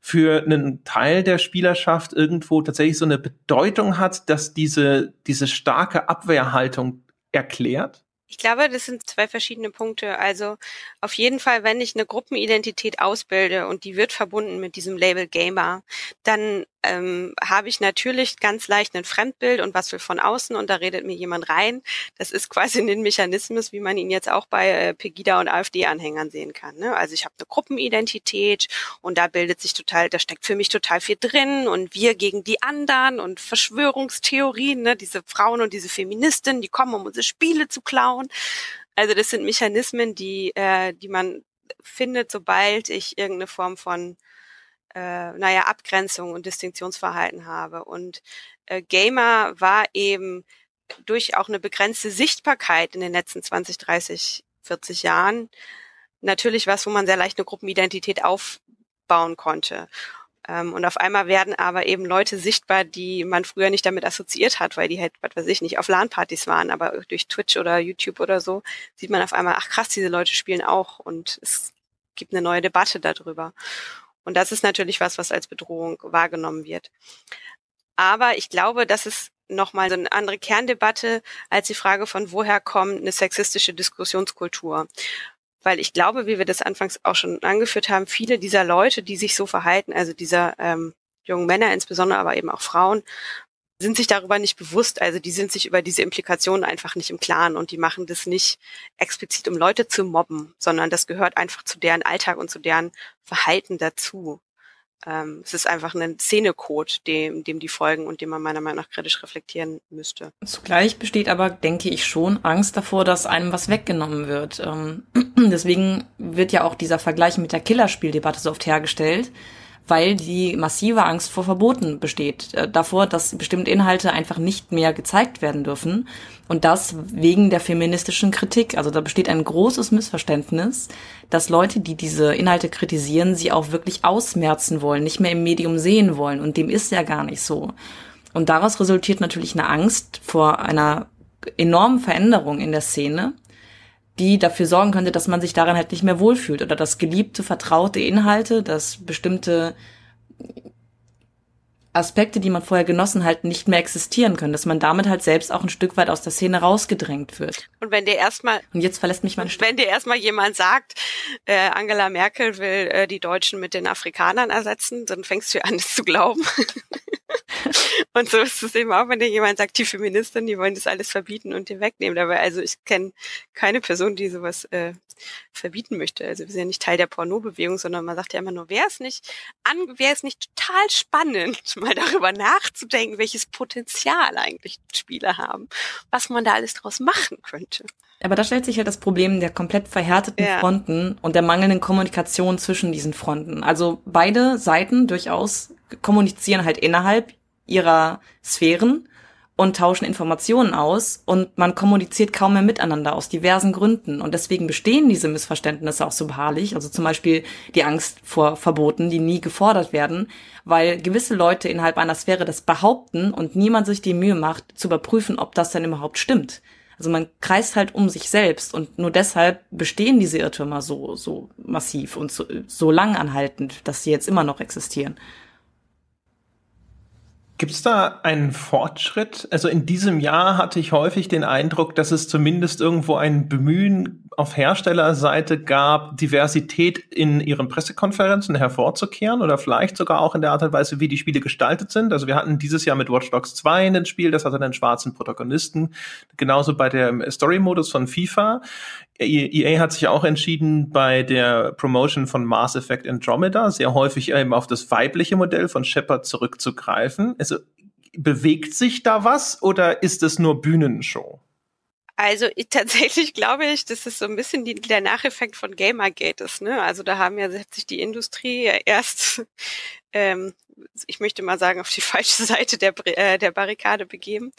für einen Teil der Spielerschaft irgendwo tatsächlich so eine Bedeutung hat, dass diese, diese starke Abwehrhaltung erklärt? Ich glaube, das sind zwei verschiedene Punkte. Also auf jeden Fall, wenn ich eine Gruppenidentität ausbilde und die wird verbunden mit diesem Label Gamer, dann ähm, habe ich natürlich ganz leicht ein Fremdbild und was will von außen und da redet mir jemand rein. Das ist quasi ein Mechanismus, wie man ihn jetzt auch bei äh, Pegida und AfD-Anhängern sehen kann. Ne? Also ich habe eine Gruppenidentität und da bildet sich total, da steckt für mich total viel drin und wir gegen die anderen und Verschwörungstheorien, ne? diese Frauen und diese Feministinnen, die kommen, um unsere Spiele zu klauen. Also das sind Mechanismen, die, äh, die man findet, sobald ich irgendeine Form von äh, naja, Abgrenzung und Distinktionsverhalten habe. Und äh, Gamer war eben durch auch eine begrenzte Sichtbarkeit in den letzten 20, 30, 40 Jahren natürlich was, wo man sehr leicht eine Gruppenidentität aufbauen konnte. Ähm, und auf einmal werden aber eben Leute sichtbar, die man früher nicht damit assoziiert hat, weil die halt, was weiß ich, nicht auf LAN-Partys waren, aber durch Twitch oder YouTube oder so sieht man auf einmal, ach krass, diese Leute spielen auch und es gibt eine neue Debatte darüber. Und das ist natürlich was, was als Bedrohung wahrgenommen wird. Aber ich glaube, das ist nochmal so eine andere Kerndebatte als die Frage von, woher kommt eine sexistische Diskussionskultur. Weil ich glaube, wie wir das anfangs auch schon angeführt haben, viele dieser Leute, die sich so verhalten, also dieser ähm, jungen Männer insbesondere, aber eben auch Frauen, sind sich darüber nicht bewusst. Also die sind sich über diese Implikationen einfach nicht im Klaren und die machen das nicht explizit, um Leute zu mobben, sondern das gehört einfach zu deren Alltag und zu deren Verhalten dazu. Ähm, es ist einfach ein Szenecode, dem, dem die folgen und dem man meiner Meinung nach kritisch reflektieren müsste. Zugleich besteht aber, denke ich, schon Angst davor, dass einem was weggenommen wird. Ähm, deswegen wird ja auch dieser Vergleich mit der Killerspieldebatte so oft hergestellt weil die massive Angst vor Verboten besteht. Äh, davor, dass bestimmte Inhalte einfach nicht mehr gezeigt werden dürfen. Und das wegen der feministischen Kritik. Also da besteht ein großes Missverständnis, dass Leute, die diese Inhalte kritisieren, sie auch wirklich ausmerzen wollen, nicht mehr im Medium sehen wollen. Und dem ist ja gar nicht so. Und daraus resultiert natürlich eine Angst vor einer enormen Veränderung in der Szene, die dafür sorgen könnte, dass man sich daran halt nicht mehr wohlfühlt oder dass geliebte, vertraute Inhalte, dass bestimmte Aspekte, die man vorher genossen halt nicht mehr existieren können, dass man damit halt selbst auch ein Stück weit aus der Szene rausgedrängt wird. Und wenn dir erstmal und jetzt verlässt mich Stimme. Wenn dir erstmal jemand sagt, äh, Angela Merkel will äh, die Deutschen mit den Afrikanern ersetzen, dann fängst du an, es zu glauben. und so ist es eben auch, wenn dir jemand sagt, die Feministin, die wollen das alles verbieten und dir wegnehmen. Dabei, also ich kenne keine Person, die sowas äh, verbieten möchte. Also wir sind ja nicht Teil der Pornobewegung, sondern man sagt ja immer nur, wäre es nicht an, wäre es nicht total spannend, mal darüber nachzudenken, welches Potenzial eigentlich Spiele haben, was man da alles draus machen könnte. Aber da stellt sich ja das Problem der komplett verhärteten ja. Fronten und der mangelnden Kommunikation zwischen diesen Fronten. Also beide Seiten durchaus kommunizieren halt innerhalb ihrer Sphären und tauschen Informationen aus und man kommuniziert kaum mehr miteinander aus diversen Gründen. Und deswegen bestehen diese Missverständnisse auch so beharrlich. Also zum Beispiel die Angst vor Verboten, die nie gefordert werden, weil gewisse Leute innerhalb einer Sphäre das behaupten und niemand sich die Mühe macht, zu überprüfen, ob das denn überhaupt stimmt. Also man kreist halt um sich selbst und nur deshalb bestehen diese Irrtümer so, so massiv und so, so lang anhaltend, dass sie jetzt immer noch existieren. Gibt es da einen Fortschritt? Also in diesem Jahr hatte ich häufig den Eindruck, dass es zumindest irgendwo ein Bemühen auf Herstellerseite gab, Diversität in ihren Pressekonferenzen hervorzukehren oder vielleicht sogar auch in der Art und Weise, wie die Spiele gestaltet sind. Also wir hatten dieses Jahr mit Watch Dogs 2 ein Spiel, das hatte einen schwarzen Protagonisten. Genauso bei dem Story-Modus von FIFA. EA hat sich auch entschieden, bei der Promotion von Mass Effect Andromeda sehr häufig eben auf das weibliche Modell von Shepard zurückzugreifen. Also bewegt sich da was oder ist es nur Bühnenshow? Also ich, tatsächlich glaube ich, das ist so ein bisschen die, der Nacheffekt von Gamergate ist. Ne? Also da haben ja hat sich die Industrie erst, ähm, ich möchte mal sagen, auf die falsche Seite der, äh, der Barrikade begeben.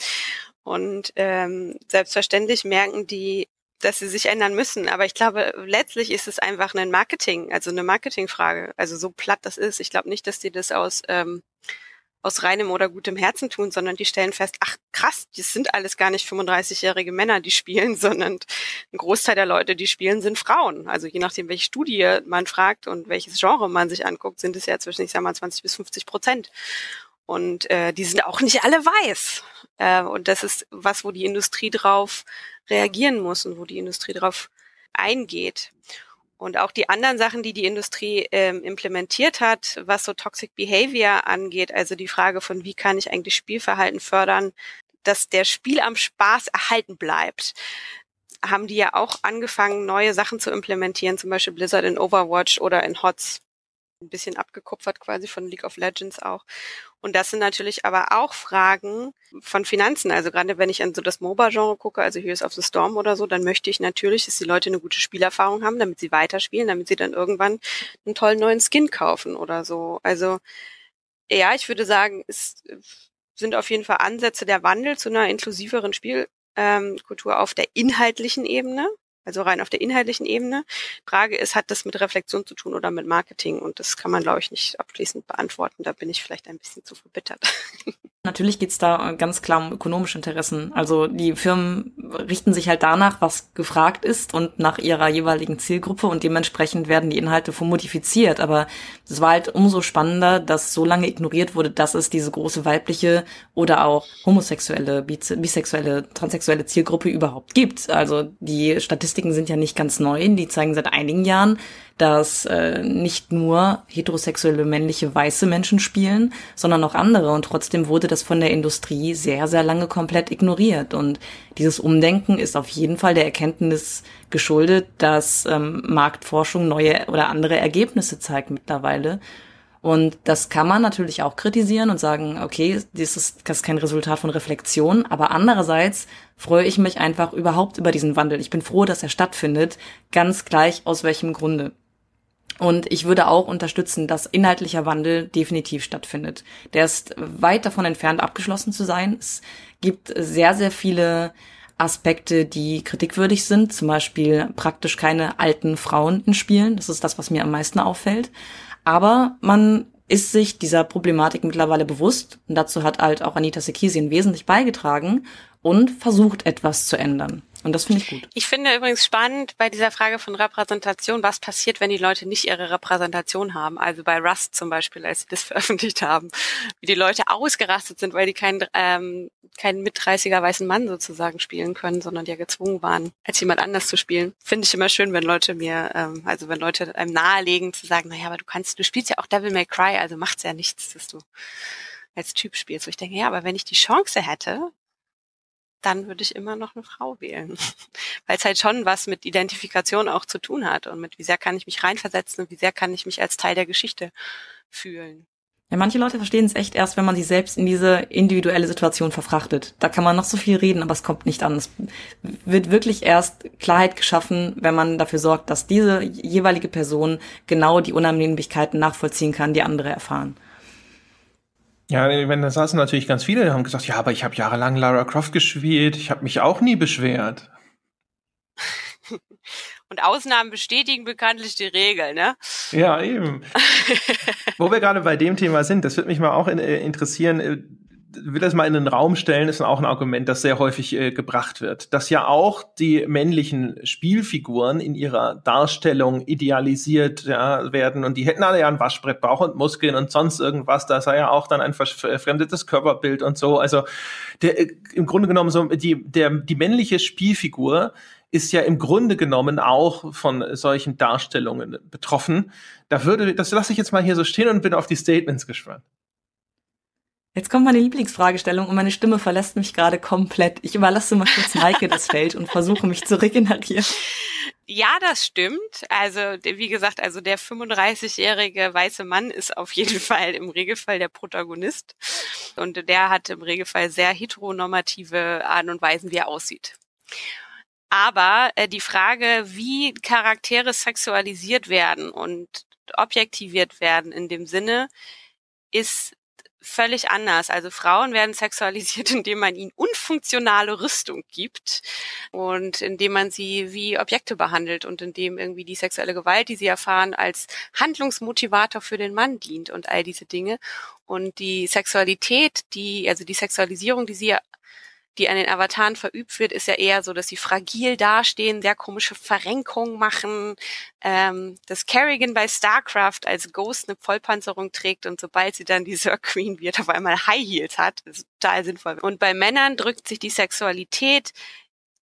Und ähm, selbstverständlich merken die dass sie sich ändern müssen. Aber ich glaube, letztlich ist es einfach ein Marketing, also eine Marketingfrage. Also so platt das ist. Ich glaube nicht, dass die das aus ähm, aus reinem oder gutem Herzen tun, sondern die stellen fest, ach krass, das sind alles gar nicht 35-jährige Männer, die spielen, sondern ein Großteil der Leute, die spielen, sind Frauen. Also je nachdem, welche Studie man fragt und welches Genre man sich anguckt, sind es ja zwischen, ich sag mal, 20 bis 50 Prozent. Und äh, die sind auch nicht alle weiß. Äh, und das ist was, wo die Industrie drauf reagieren muss und wo die Industrie drauf eingeht. Und auch die anderen Sachen, die die Industrie ähm, implementiert hat, was so Toxic Behavior angeht, also die Frage von, wie kann ich eigentlich Spielverhalten fördern, dass der Spiel am Spaß erhalten bleibt, haben die ja auch angefangen, neue Sachen zu implementieren, zum Beispiel Blizzard in Overwatch oder in HOTS ein bisschen abgekupfert quasi von League of Legends auch. Und das sind natürlich aber auch Fragen von Finanzen. Also gerade wenn ich an so das MOBA-Genre gucke, also Heroes of the Storm oder so, dann möchte ich natürlich, dass die Leute eine gute Spielerfahrung haben, damit sie weiterspielen, damit sie dann irgendwann einen tollen neuen Skin kaufen oder so. Also ja, ich würde sagen, es sind auf jeden Fall Ansätze der Wandel zu einer inklusiveren Spielkultur ähm, auf der inhaltlichen Ebene also rein auf der inhaltlichen Ebene. Frage ist, hat das mit Reflexion zu tun oder mit Marketing? Und das kann man, glaube ich, nicht abschließend beantworten. Da bin ich vielleicht ein bisschen zu verbittert. Natürlich geht's da ganz klar um ökonomische Interessen. Also die Firmen richten sich halt danach, was gefragt ist und nach ihrer jeweiligen Zielgruppe und dementsprechend werden die Inhalte modifiziert. Aber es war halt umso spannender, dass so lange ignoriert wurde, dass es diese große weibliche oder auch homosexuelle, bisexuelle, transsexuelle Zielgruppe überhaupt gibt. Also die Statistiken sind ja nicht ganz neu, die zeigen seit einigen Jahren, dass äh, nicht nur heterosexuelle männliche weiße Menschen spielen, sondern auch andere. Und trotzdem wurde das von der Industrie sehr, sehr lange komplett ignoriert. Und dieses Umdenken ist auf jeden Fall der Erkenntnis geschuldet, dass ähm, Marktforschung neue oder andere Ergebnisse zeigt mittlerweile. Und das kann man natürlich auch kritisieren und sagen, okay, das ist, das ist kein Resultat von Reflexion. Aber andererseits freue ich mich einfach überhaupt über diesen Wandel. Ich bin froh, dass er stattfindet, ganz gleich aus welchem Grunde. Und ich würde auch unterstützen, dass inhaltlicher Wandel definitiv stattfindet. Der ist weit davon entfernt, abgeschlossen zu sein. Es gibt sehr, sehr viele Aspekte, die kritikwürdig sind. Zum Beispiel praktisch keine alten Frauen in Spielen. Das ist das, was mir am meisten auffällt. Aber man ist sich dieser Problematik mittlerweile bewusst. Und dazu hat halt auch Anita Sekisien wesentlich beigetragen und versucht etwas zu ändern. Und das finde ich gut. Ich finde übrigens spannend bei dieser Frage von Repräsentation, was passiert, wenn die Leute nicht ihre Repräsentation haben. Also bei Rust zum Beispiel, als sie das veröffentlicht haben, wie die Leute ausgerastet sind, weil die keinen, ähm, keinen mit 30er weißen Mann sozusagen spielen können, sondern die ja gezwungen waren, als jemand anders zu spielen. Finde ich immer schön, wenn Leute mir, ähm, also wenn Leute einem nahelegen zu sagen, naja, aber du kannst, du spielst ja auch Devil May Cry, also macht's ja nichts, dass du als Typ spielst. Wo ich denke, ja, aber wenn ich die Chance hätte, dann würde ich immer noch eine Frau wählen. Weil es halt schon was mit Identifikation auch zu tun hat und mit wie sehr kann ich mich reinversetzen und wie sehr kann ich mich als Teil der Geschichte fühlen. Ja, manche Leute verstehen es echt erst, wenn man sich selbst in diese individuelle Situation verfrachtet. Da kann man noch so viel reden, aber es kommt nicht an. Es wird wirklich erst Klarheit geschaffen, wenn man dafür sorgt, dass diese jeweilige Person genau die Unannehmlichkeiten nachvollziehen kann, die andere erfahren. Ja, wenn da saßen natürlich ganz viele, die haben gesagt, ja, aber ich habe jahrelang Lara Croft gespielt, ich habe mich auch nie beschwert. Und Ausnahmen bestätigen bekanntlich die Regel, ne? Ja, eben. Wo wir gerade bei dem Thema sind, das würde mich mal auch äh, interessieren äh, will das mal in den Raum stellen, ist auch ein Argument, das sehr häufig äh, gebracht wird, dass ja auch die männlichen Spielfiguren in ihrer Darstellung idealisiert ja, werden und die hätten alle ja ein Waschbrett, Bauch und Muskeln und sonst irgendwas, da sei ja auch dann ein verfremdetes Körperbild und so. Also der, äh, im Grunde genommen so die, der, die männliche Spielfigur ist ja im Grunde genommen auch von solchen Darstellungen betroffen. Da würde, das lasse ich jetzt mal hier so stehen und bin auf die Statements gespannt. Jetzt kommt meine Lieblingsfragestellung und meine Stimme verlässt mich gerade komplett. Ich überlasse mal kurz Maike das Feld und versuche mich zu regenerieren. Ja, das stimmt. Also, wie gesagt, also der 35-jährige weiße Mann ist auf jeden Fall im Regelfall der Protagonist. Und der hat im Regelfall sehr heteronormative Art und Weisen, wie er aussieht. Aber äh, die Frage, wie Charaktere sexualisiert werden und objektiviert werden in dem Sinne, ist völlig anders. Also Frauen werden sexualisiert, indem man ihnen unfunktionale Rüstung gibt und indem man sie wie Objekte behandelt und indem irgendwie die sexuelle Gewalt, die sie erfahren, als Handlungsmotivator für den Mann dient und all diese Dinge. Und die Sexualität, die, also die Sexualisierung, die sie die an den Avataren verübt wird, ist ja eher so, dass sie fragil dastehen, sehr komische Verrenkungen machen, ähm, dass Kerrigan bei StarCraft als Ghost eine Vollpanzerung trägt und sobald sie dann die Sir Queen wird, auf einmal High Heels hat. Das ist total sinnvoll. Und bei Männern drückt sich die Sexualität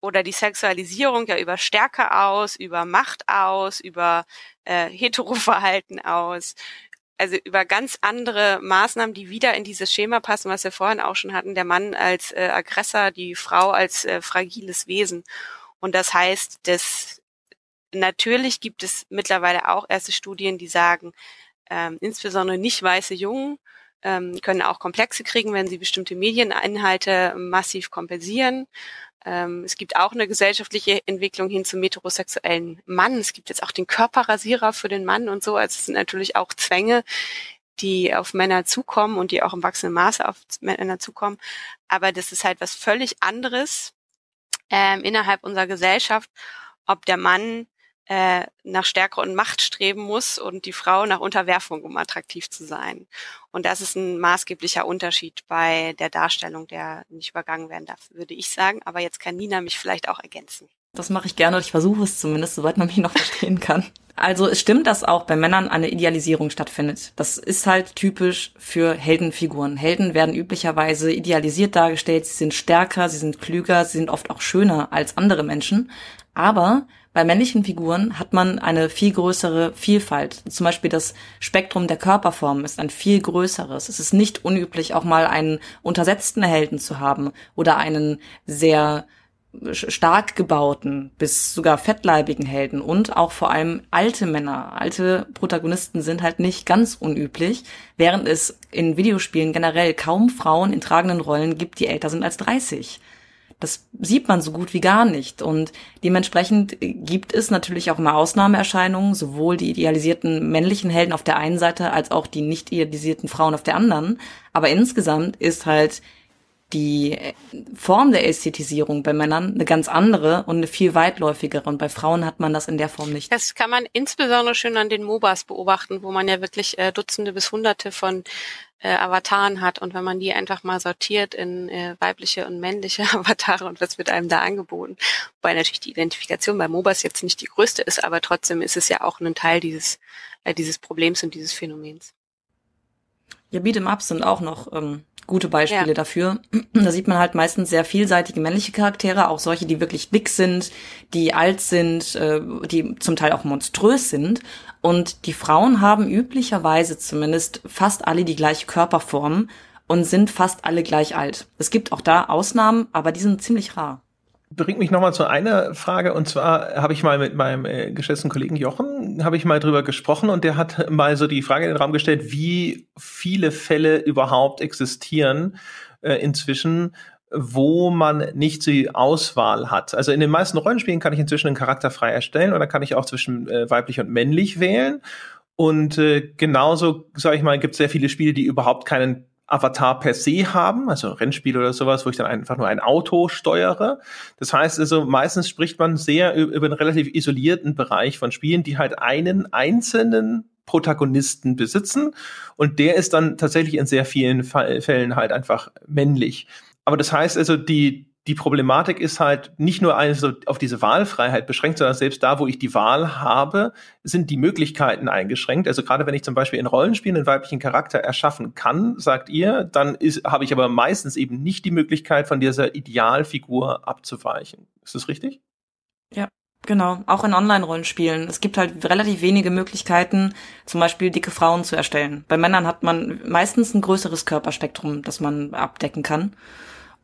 oder die Sexualisierung ja über Stärke aus, über Macht aus, über äh, Heteroverhalten aus, also über ganz andere Maßnahmen, die wieder in dieses Schema passen, was wir vorhin auch schon hatten, der Mann als äh, Aggressor, die Frau als äh, fragiles Wesen. Und das heißt, dass natürlich gibt es mittlerweile auch erste Studien, die sagen, ähm, insbesondere nicht weiße Jungen ähm, können auch Komplexe kriegen, wenn sie bestimmte Medieninhalte massiv kompensieren. Ähm, es gibt auch eine gesellschaftliche Entwicklung hin zum heterosexuellen Mann. Es gibt jetzt auch den Körperrasierer für den Mann und so. Also es sind natürlich auch Zwänge, die auf Männer zukommen und die auch im wachsenden Maße auf Männer zukommen. Aber das ist halt was völlig anderes ähm, innerhalb unserer Gesellschaft, ob der Mann äh, nach Stärke und Macht streben muss und die Frau nach Unterwerfung, um attraktiv zu sein. Und das ist ein maßgeblicher Unterschied bei der Darstellung, der nicht übergangen werden darf, würde ich sagen. Aber jetzt kann Nina mich vielleicht auch ergänzen. Das mache ich gerne und ich versuche es zumindest, soweit man mich noch verstehen kann. Also es stimmt, dass auch bei Männern eine Idealisierung stattfindet. Das ist halt typisch für Heldenfiguren. Helden werden üblicherweise idealisiert dargestellt, sie sind stärker, sie sind klüger, sie sind oft auch schöner als andere Menschen. Aber bei männlichen Figuren hat man eine viel größere Vielfalt. Zum Beispiel das Spektrum der Körperformen ist ein viel größeres. Es ist nicht unüblich, auch mal einen untersetzten Helden zu haben oder einen sehr stark gebauten bis sogar fettleibigen Helden und auch vor allem alte Männer. Alte Protagonisten sind halt nicht ganz unüblich, während es in Videospielen generell kaum Frauen in tragenden Rollen gibt, die älter sind als 30. Das sieht man so gut wie gar nicht. Und dementsprechend gibt es natürlich auch immer Ausnahmeerscheinungen, sowohl die idealisierten männlichen Helden auf der einen Seite als auch die nicht idealisierten Frauen auf der anderen. Aber insgesamt ist halt die äh, Form der Ästhetisierung bei Männern eine ganz andere und eine viel weitläufigere. Und bei Frauen hat man das in der Form nicht. Das kann man insbesondere schön an den MOBAs beobachten, wo man ja wirklich äh, Dutzende bis Hunderte von äh, Avataren hat. Und wenn man die einfach mal sortiert in äh, weibliche und männliche Avatare und was wird einem da angeboten, wobei natürlich die Identifikation bei MOBAs jetzt nicht die größte ist, aber trotzdem ist es ja auch ein Teil dieses, äh, dieses Problems und dieses Phänomens. Ja, Beat'em-Ups sind auch noch ähm, gute Beispiele ja. dafür. Da sieht man halt meistens sehr vielseitige männliche Charaktere, auch solche, die wirklich dick sind, die alt sind, äh, die zum Teil auch monströs sind. Und die Frauen haben üblicherweise zumindest fast alle die gleiche Körperform und sind fast alle gleich alt. Es gibt auch da Ausnahmen, aber die sind ziemlich rar. Bringt mich nochmal zu einer Frage. Und zwar habe ich mal mit meinem äh, geschätzten Kollegen Jochen habe ich mal drüber gesprochen. Und der hat mal so die Frage in den Raum gestellt, wie viele Fälle überhaupt existieren äh, inzwischen, wo man nicht die Auswahl hat. Also in den meisten Rollenspielen kann ich inzwischen einen Charakter frei erstellen oder kann ich auch zwischen äh, weiblich und männlich wählen. Und äh, genauso, sage ich mal, gibt es sehr viele Spiele, die überhaupt keinen Avatar per se haben, also Rennspiel oder sowas, wo ich dann einfach nur ein Auto steuere. Das heißt also, meistens spricht man sehr über einen relativ isolierten Bereich von Spielen, die halt einen einzelnen Protagonisten besitzen und der ist dann tatsächlich in sehr vielen Fällen halt einfach männlich. Aber das heißt also, die, die Problematik ist halt nicht nur also auf diese Wahlfreiheit beschränkt, sondern selbst da, wo ich die Wahl habe, sind die Möglichkeiten eingeschränkt. Also gerade wenn ich zum Beispiel in Rollenspielen einen weiblichen Charakter erschaffen kann, sagt ihr, dann ist, habe ich aber meistens eben nicht die Möglichkeit, von dieser Idealfigur abzuweichen. Ist das richtig? Ja. Genau, auch in Online-Rollenspielen. Es gibt halt relativ wenige Möglichkeiten, zum Beispiel dicke Frauen zu erstellen. Bei Männern hat man meistens ein größeres Körperspektrum, das man abdecken kann.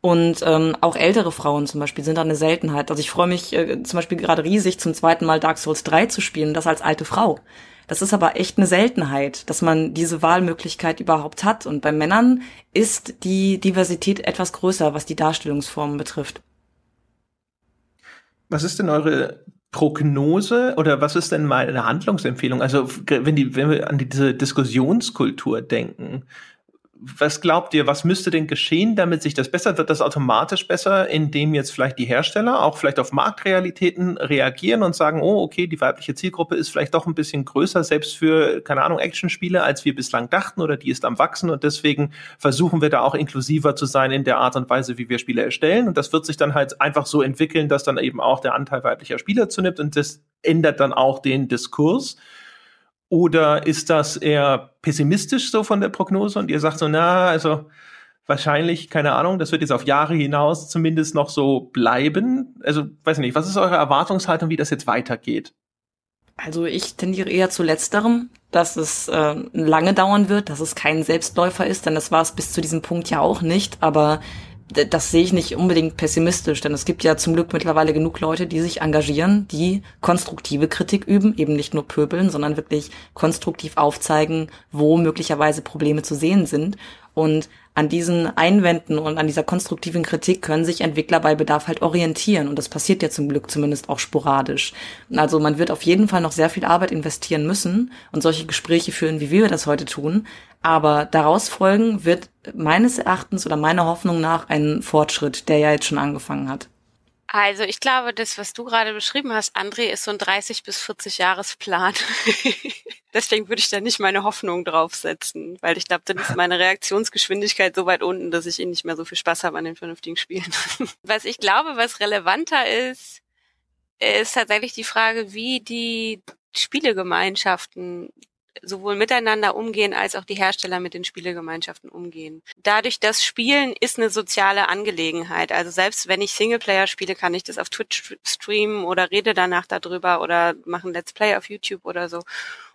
Und ähm, auch ältere Frauen zum Beispiel sind da eine Seltenheit. Also ich freue mich äh, zum Beispiel gerade riesig, zum zweiten Mal Dark Souls 3 zu spielen, das als alte Frau. Das ist aber echt eine Seltenheit, dass man diese Wahlmöglichkeit überhaupt hat. Und bei Männern ist die Diversität etwas größer, was die Darstellungsformen betrifft. Was ist denn eure Prognose oder was ist denn mal eine Handlungsempfehlung? Also wenn, die, wenn wir an diese Diskussionskultur denken, was glaubt ihr, was müsste denn geschehen, damit sich das besser wird? Das automatisch besser, indem jetzt vielleicht die Hersteller auch vielleicht auf Marktrealitäten reagieren und sagen, oh, okay, die weibliche Zielgruppe ist vielleicht doch ein bisschen größer, selbst für, keine Ahnung, Actionspiele, als wir bislang dachten oder die ist am Wachsen und deswegen versuchen wir da auch inklusiver zu sein in der Art und Weise, wie wir Spiele erstellen und das wird sich dann halt einfach so entwickeln, dass dann eben auch der Anteil weiblicher Spieler zunimmt und das ändert dann auch den Diskurs. Oder ist das eher pessimistisch so von der Prognose und ihr sagt so, na, also wahrscheinlich, keine Ahnung, das wird jetzt auf Jahre hinaus zumindest noch so bleiben? Also, weiß nicht, was ist eure Erwartungshaltung, wie das jetzt weitergeht? Also ich tendiere eher zu letzterem, dass es äh, lange dauern wird, dass es kein Selbstläufer ist, denn das war es bis zu diesem Punkt ja auch nicht. Aber das sehe ich nicht unbedingt pessimistisch, denn es gibt ja zum Glück mittlerweile genug Leute, die sich engagieren, die konstruktive Kritik üben, eben nicht nur pöbeln, sondern wirklich konstruktiv aufzeigen, wo möglicherweise Probleme zu sehen sind. Und an diesen Einwänden und an dieser konstruktiven Kritik können sich Entwickler bei Bedarf halt orientieren. Und das passiert ja zum Glück zumindest auch sporadisch. Also man wird auf jeden Fall noch sehr viel Arbeit investieren müssen und solche Gespräche führen, wie wir das heute tun. Aber daraus folgen wird meines Erachtens oder meiner Hoffnung nach ein Fortschritt, der ja jetzt schon angefangen hat. Also ich glaube, das, was du gerade beschrieben hast, André, ist so ein 30 bis 40 Jahresplan. Deswegen würde ich da nicht meine Hoffnung draufsetzen, weil ich glaube, dann ist meine Reaktionsgeschwindigkeit so weit unten, dass ich eh nicht mehr so viel Spaß habe an den vernünftigen Spielen. was ich glaube, was relevanter ist, ist tatsächlich die Frage, wie die Spielegemeinschaften sowohl miteinander umgehen als auch die Hersteller mit den Spielegemeinschaften umgehen. Dadurch, dass Spielen ist eine soziale Angelegenheit. Also selbst wenn ich Singleplayer spiele, kann ich das auf Twitch streamen oder rede danach darüber oder machen Let's Play auf YouTube oder so.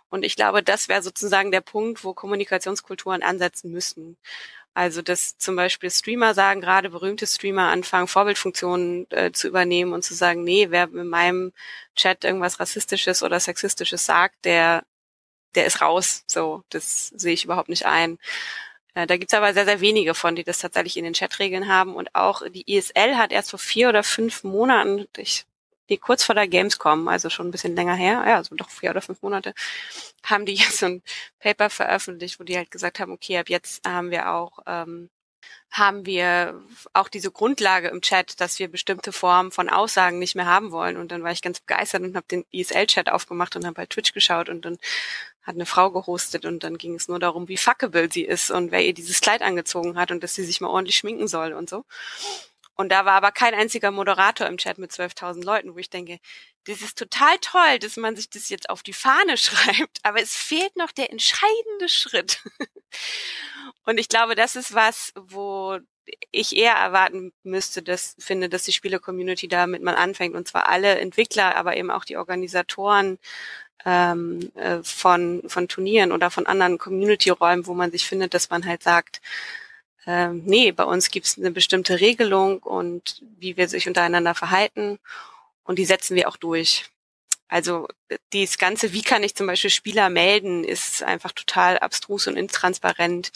Und ich glaube, das wäre sozusagen der Punkt, wo Kommunikationskulturen ansetzen müssen. Also, dass zum Beispiel Streamer sagen, gerade berühmte Streamer anfangen, Vorbildfunktionen äh, zu übernehmen und zu sagen, nee, wer in meinem Chat irgendwas Rassistisches oder Sexistisches sagt, der der ist raus. So, das sehe ich überhaupt nicht ein. Äh, da gibt's aber sehr, sehr wenige von, die das tatsächlich in den Chatregeln haben. Und auch die ISL hat erst vor vier oder fünf Monaten, ich, die kurz vor der Gamescom, also schon ein bisschen länger her, ja, also doch vier oder fünf Monate, haben die jetzt so ein Paper veröffentlicht, wo die halt gesagt haben, okay, ab jetzt haben wir auch ähm, haben wir auch diese Grundlage im Chat, dass wir bestimmte Formen von Aussagen nicht mehr haben wollen. Und dann war ich ganz begeistert und habe den ESL-Chat aufgemacht und habe bei Twitch geschaut und dann hat eine Frau gehostet und dann ging es nur darum, wie fuckable sie ist und wer ihr dieses Kleid angezogen hat und dass sie sich mal ordentlich schminken soll und so. Und da war aber kein einziger Moderator im Chat mit 12.000 Leuten, wo ich denke, das ist total toll, dass man sich das jetzt auf die Fahne schreibt, aber es fehlt noch der entscheidende Schritt. Und ich glaube, das ist was, wo ich eher erwarten müsste, dass finde, dass die Spiele-Community damit mal anfängt und zwar alle Entwickler, aber eben auch die Organisatoren ähm, äh, von von Turnieren oder von anderen Community-Räumen, wo man sich findet, dass man halt sagt, ähm, nee, bei uns gibt es eine bestimmte Regelung und wie wir sich untereinander verhalten und die setzen wir auch durch. Also dieses Ganze, wie kann ich zum Beispiel Spieler melden, ist einfach total abstrus und intransparent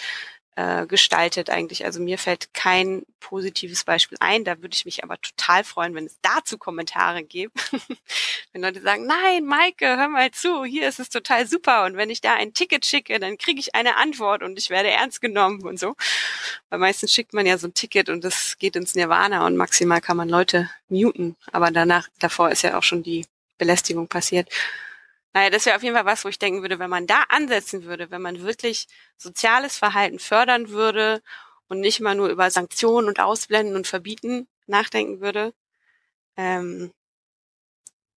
äh, gestaltet eigentlich. Also mir fällt kein positives Beispiel ein. Da würde ich mich aber total freuen, wenn es dazu Kommentare gibt. wenn Leute sagen, nein, Maike, hör mal zu, hier ist es total super. Und wenn ich da ein Ticket schicke, dann kriege ich eine Antwort und ich werde ernst genommen und so. Weil meistens schickt man ja so ein Ticket und das geht ins Nirvana und maximal kann man Leute muten. Aber danach, davor ist ja auch schon die Belästigung passiert. Naja, das wäre auf jeden Fall was, wo ich denken würde, wenn man da ansetzen würde, wenn man wirklich soziales Verhalten fördern würde und nicht mal nur über Sanktionen und Ausblenden und Verbieten nachdenken würde, ähm,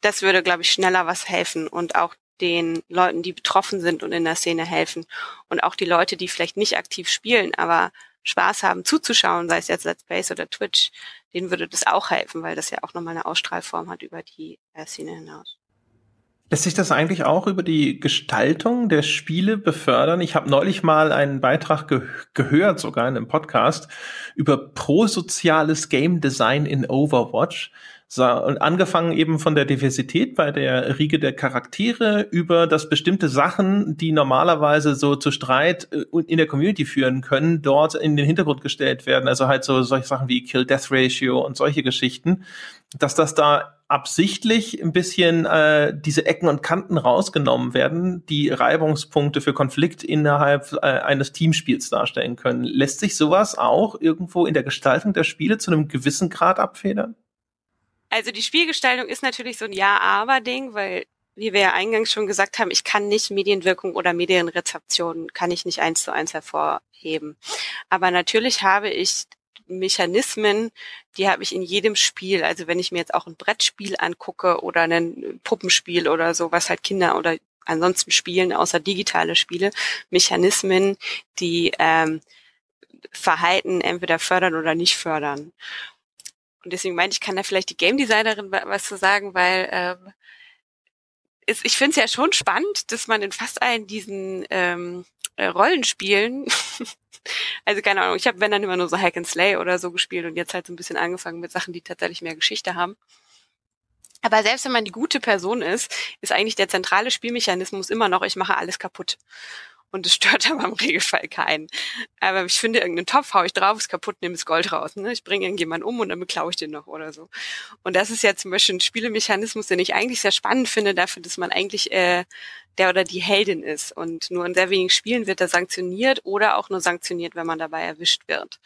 das würde, glaube ich, schneller was helfen und auch den Leuten, die betroffen sind und in der Szene helfen. Und auch die Leute, die vielleicht nicht aktiv spielen, aber Spaß haben zuzuschauen, sei es jetzt Let's Plays oder Twitch, denen würde das auch helfen, weil das ja auch nochmal eine Ausstrahlform hat über die äh, Szene hinaus. Lässt sich das eigentlich auch über die Gestaltung der Spiele befördern? Ich habe neulich mal einen Beitrag ge gehört, sogar in einem Podcast, über prosoziales Game Design in Overwatch. So, und angefangen eben von der Diversität bei der Riege der Charaktere über das bestimmte Sachen, die normalerweise so zu Streit äh, in der Community führen können, dort in den Hintergrund gestellt werden. Also halt so solche Sachen wie Kill-Death-Ratio und solche Geschichten, dass das da absichtlich ein bisschen äh, diese Ecken und Kanten rausgenommen werden, die Reibungspunkte für Konflikt innerhalb äh, eines Teamspiels darstellen können. Lässt sich sowas auch irgendwo in der Gestaltung der Spiele zu einem gewissen Grad abfedern? Also die Spielgestaltung ist natürlich so ein Ja-Aber-Ding, weil wie wir ja eingangs schon gesagt haben, ich kann nicht Medienwirkung oder Medienrezeption, kann ich nicht eins zu eins hervorheben. Aber natürlich habe ich Mechanismen, die habe ich in jedem Spiel. Also wenn ich mir jetzt auch ein Brettspiel angucke oder ein Puppenspiel oder so, was halt Kinder oder ansonsten spielen, außer digitale Spiele, Mechanismen, die ähm, Verhalten entweder fördern oder nicht fördern. Und deswegen meinte ich, kann da vielleicht die Game Designerin was zu sagen, weil ähm, ist, ich finde es ja schon spannend, dass man in fast allen diesen ähm, äh, Rollenspielen, also keine Ahnung, ich habe wenn dann immer nur so Hack and Slay oder so gespielt und jetzt halt so ein bisschen angefangen mit Sachen, die tatsächlich mehr Geschichte haben. Aber selbst wenn man die gute Person ist, ist eigentlich der zentrale Spielmechanismus immer noch, ich mache alles kaputt und es stört aber im Regelfall keinen. Aber ich finde irgendeinen Topf, hau ich drauf, ist kaputt, nehme das Gold raus. Ne? Ich bringe irgendjemanden um und dann beklaue ich den noch oder so. Und das ist ja zum Beispiel ein Spielemechanismus, den ich eigentlich sehr spannend finde, dafür, dass man eigentlich äh, der oder die Heldin ist. Und nur in sehr wenigen Spielen wird er sanktioniert oder auch nur sanktioniert, wenn man dabei erwischt wird.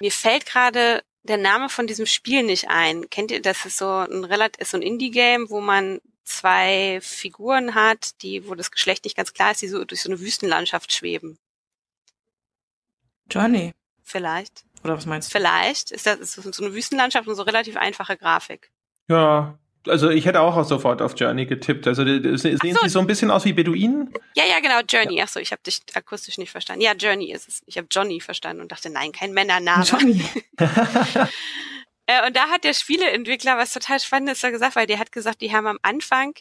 Mir fällt gerade der Name von diesem Spiel nicht ein. Kennt ihr, das ist so ein relativ, ist so ein Indie-Game, wo man zwei Figuren hat, die, wo das Geschlecht nicht ganz klar ist, die so durch so eine Wüstenlandschaft schweben. Journey. Vielleicht. Oder was meinst du? Vielleicht. Ist das ist so eine Wüstenlandschaft und so relativ einfache Grafik. Ja, also ich hätte auch sofort auf Journey getippt. Also sehen so. sie so ein bisschen aus wie Beduinen? Ja, ja, genau, Journey. Ja. Achso, ich habe dich akustisch nicht verstanden. Ja, Journey ist es. Ich habe Johnny verstanden und dachte, nein, kein Männername. Johnny. Äh, und da hat der Spieleentwickler was total Spannendes gesagt, weil der hat gesagt, die haben am Anfang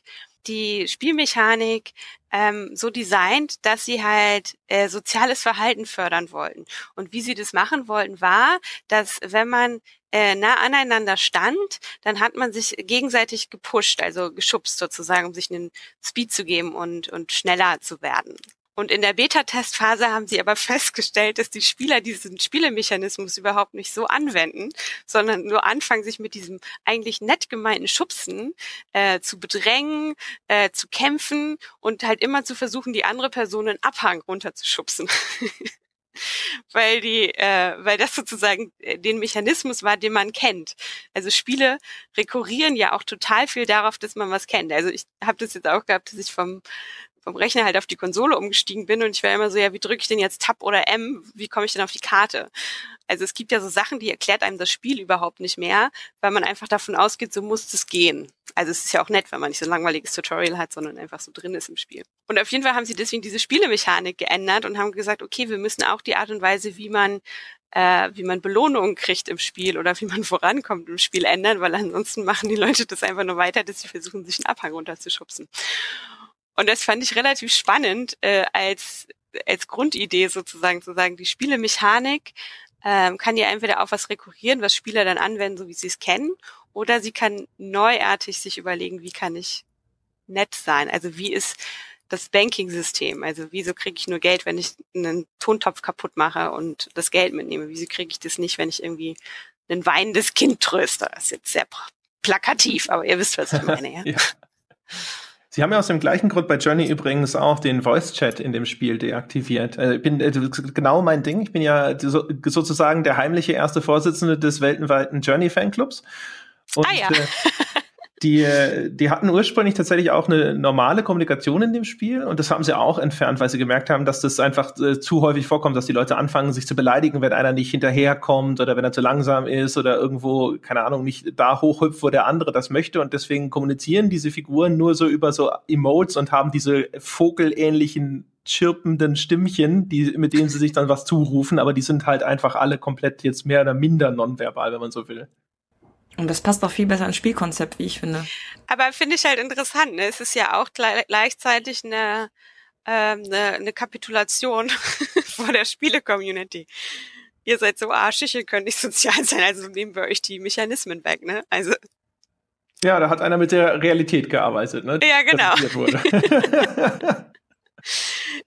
die Spielmechanik ähm, so designt, dass sie halt äh, soziales Verhalten fördern wollten. Und wie sie das machen wollten, war, dass wenn man äh, nah aneinander stand, dann hat man sich gegenseitig gepusht, also geschubst sozusagen, um sich einen Speed zu geben und, und schneller zu werden. Und in der Beta-Testphase haben sie aber festgestellt, dass die Spieler diesen Spielemechanismus überhaupt nicht so anwenden, sondern nur anfangen, sich mit diesem eigentlich nett gemeinten Schubsen äh, zu bedrängen, äh, zu kämpfen und halt immer zu versuchen, die andere Person einen Abhang runterzuschubsen. weil die, äh, weil das sozusagen äh, den Mechanismus war, den man kennt. Also Spiele rekurrieren ja auch total viel darauf, dass man was kennt. Also ich habe das jetzt auch gehabt, dass ich vom vom Rechner halt auf die Konsole umgestiegen bin und ich war immer so, ja, wie drücke ich denn jetzt Tab oder M? Wie komme ich denn auf die Karte? Also es gibt ja so Sachen, die erklärt einem das Spiel überhaupt nicht mehr, weil man einfach davon ausgeht, so muss es gehen. Also es ist ja auch nett, wenn man nicht so ein langweiliges Tutorial hat, sondern einfach so drin ist im Spiel. Und auf jeden Fall haben sie deswegen diese Spielemechanik geändert und haben gesagt, okay, wir müssen auch die Art und Weise, wie man äh, wie man Belohnungen kriegt im Spiel oder wie man vorankommt im Spiel ändern, weil ansonsten machen die Leute das einfach nur weiter, dass sie versuchen, sich einen Abhang runterzuschubsen. Und das fand ich relativ spannend äh, als als Grundidee sozusagen zu sagen, die Spielemechanik ähm, kann ja entweder auf was rekurrieren, was Spieler dann anwenden, so wie sie es kennen, oder sie kann neuartig sich überlegen, wie kann ich nett sein? Also wie ist das Banking-System? Also wieso kriege ich nur Geld, wenn ich einen Tontopf kaputt mache und das Geld mitnehme? Wieso kriege ich das nicht, wenn ich irgendwie ein weinendes Kind tröste? Das ist jetzt sehr plakativ, aber ihr wisst, was ich meine, ja. ja. Sie haben ja aus dem gleichen Grund bei Journey übrigens auch den Voice Chat in dem Spiel deaktiviert. Äh, ich bin äh, genau mein Ding. Ich bin ja so, sozusagen der heimliche erste Vorsitzende des weltweiten Journey Fanclubs. Und, ah ja. Äh, die, die hatten ursprünglich tatsächlich auch eine normale Kommunikation in dem Spiel und das haben sie auch entfernt, weil sie gemerkt haben, dass das einfach äh, zu häufig vorkommt, dass die Leute anfangen, sich zu beleidigen, wenn einer nicht hinterherkommt oder wenn er zu langsam ist oder irgendwo, keine Ahnung, nicht da hochhüpft, wo der andere das möchte und deswegen kommunizieren diese Figuren nur so über so Emotes und haben diese vogelähnlichen chirpenden Stimmchen, die, mit denen sie sich dann was zurufen, aber die sind halt einfach alle komplett jetzt mehr oder minder nonverbal, wenn man so will. Und das passt auch viel besser ins Spielkonzept, wie ich finde. Aber finde ich halt interessant. Ne? Es ist ja auch gleichzeitig eine, ähm, eine, eine Kapitulation vor der Spiele-Community. Ihr seid so arschig, ihr könnt nicht sozial sein, also nehmen wir euch die Mechanismen weg. Ne? Also ja, da hat einer mit der Realität gearbeitet, ne? Ja, genau.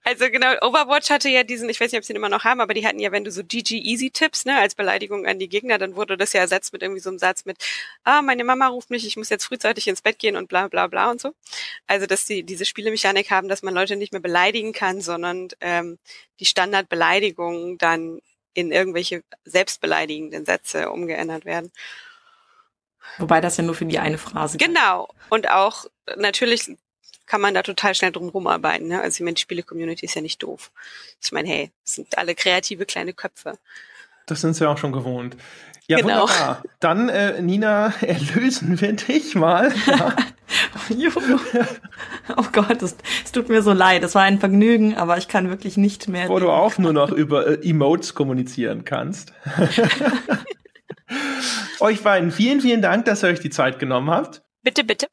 Also genau, Overwatch hatte ja diesen, ich weiß nicht, ob sie ihn immer noch haben, aber die hatten ja, wenn du so GG Easy Tipps, ne, als Beleidigung an die Gegner, dann wurde das ja ersetzt mit irgendwie so einem Satz mit, ah, meine Mama ruft mich, ich muss jetzt frühzeitig ins Bett gehen und bla bla bla und so. Also, dass die diese Spielemechanik haben, dass man Leute nicht mehr beleidigen kann, sondern ähm, die Standardbeleidigungen dann in irgendwelche selbstbeleidigenden Sätze umgeändert werden. Wobei das ja nur für die eine Phrase. Genau. Und auch natürlich kann man da total schnell drum rumarbeiten. Ne? Also ich meine, die Spiele-Community ist ja nicht doof. Ich meine, hey, es sind alle kreative kleine Köpfe. Das sind sie auch schon gewohnt. Ja, genau. wunderbar. Dann, äh, Nina, erlösen wir dich mal. Ja. oh Gott, es, es tut mir so leid. Es war ein Vergnügen, aber ich kann wirklich nicht mehr. Wo du auch nur noch über äh, Emotes kommunizieren kannst. euch beiden vielen, vielen Dank, dass ihr euch die Zeit genommen habt. Bitte, bitte.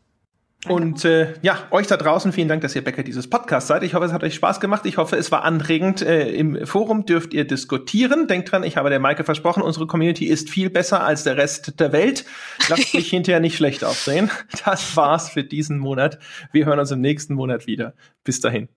Und äh, ja, euch da draußen vielen Dank, dass ihr Bäcker dieses Podcasts seid. Ich hoffe, es hat euch Spaß gemacht. Ich hoffe, es war anregend. Äh, Im Forum dürft ihr diskutieren. Denkt dran, ich habe der Maike versprochen, unsere Community ist viel besser als der Rest der Welt. Lasst mich hinterher nicht schlecht aussehen. Das war's für diesen Monat. Wir hören uns im nächsten Monat wieder. Bis dahin.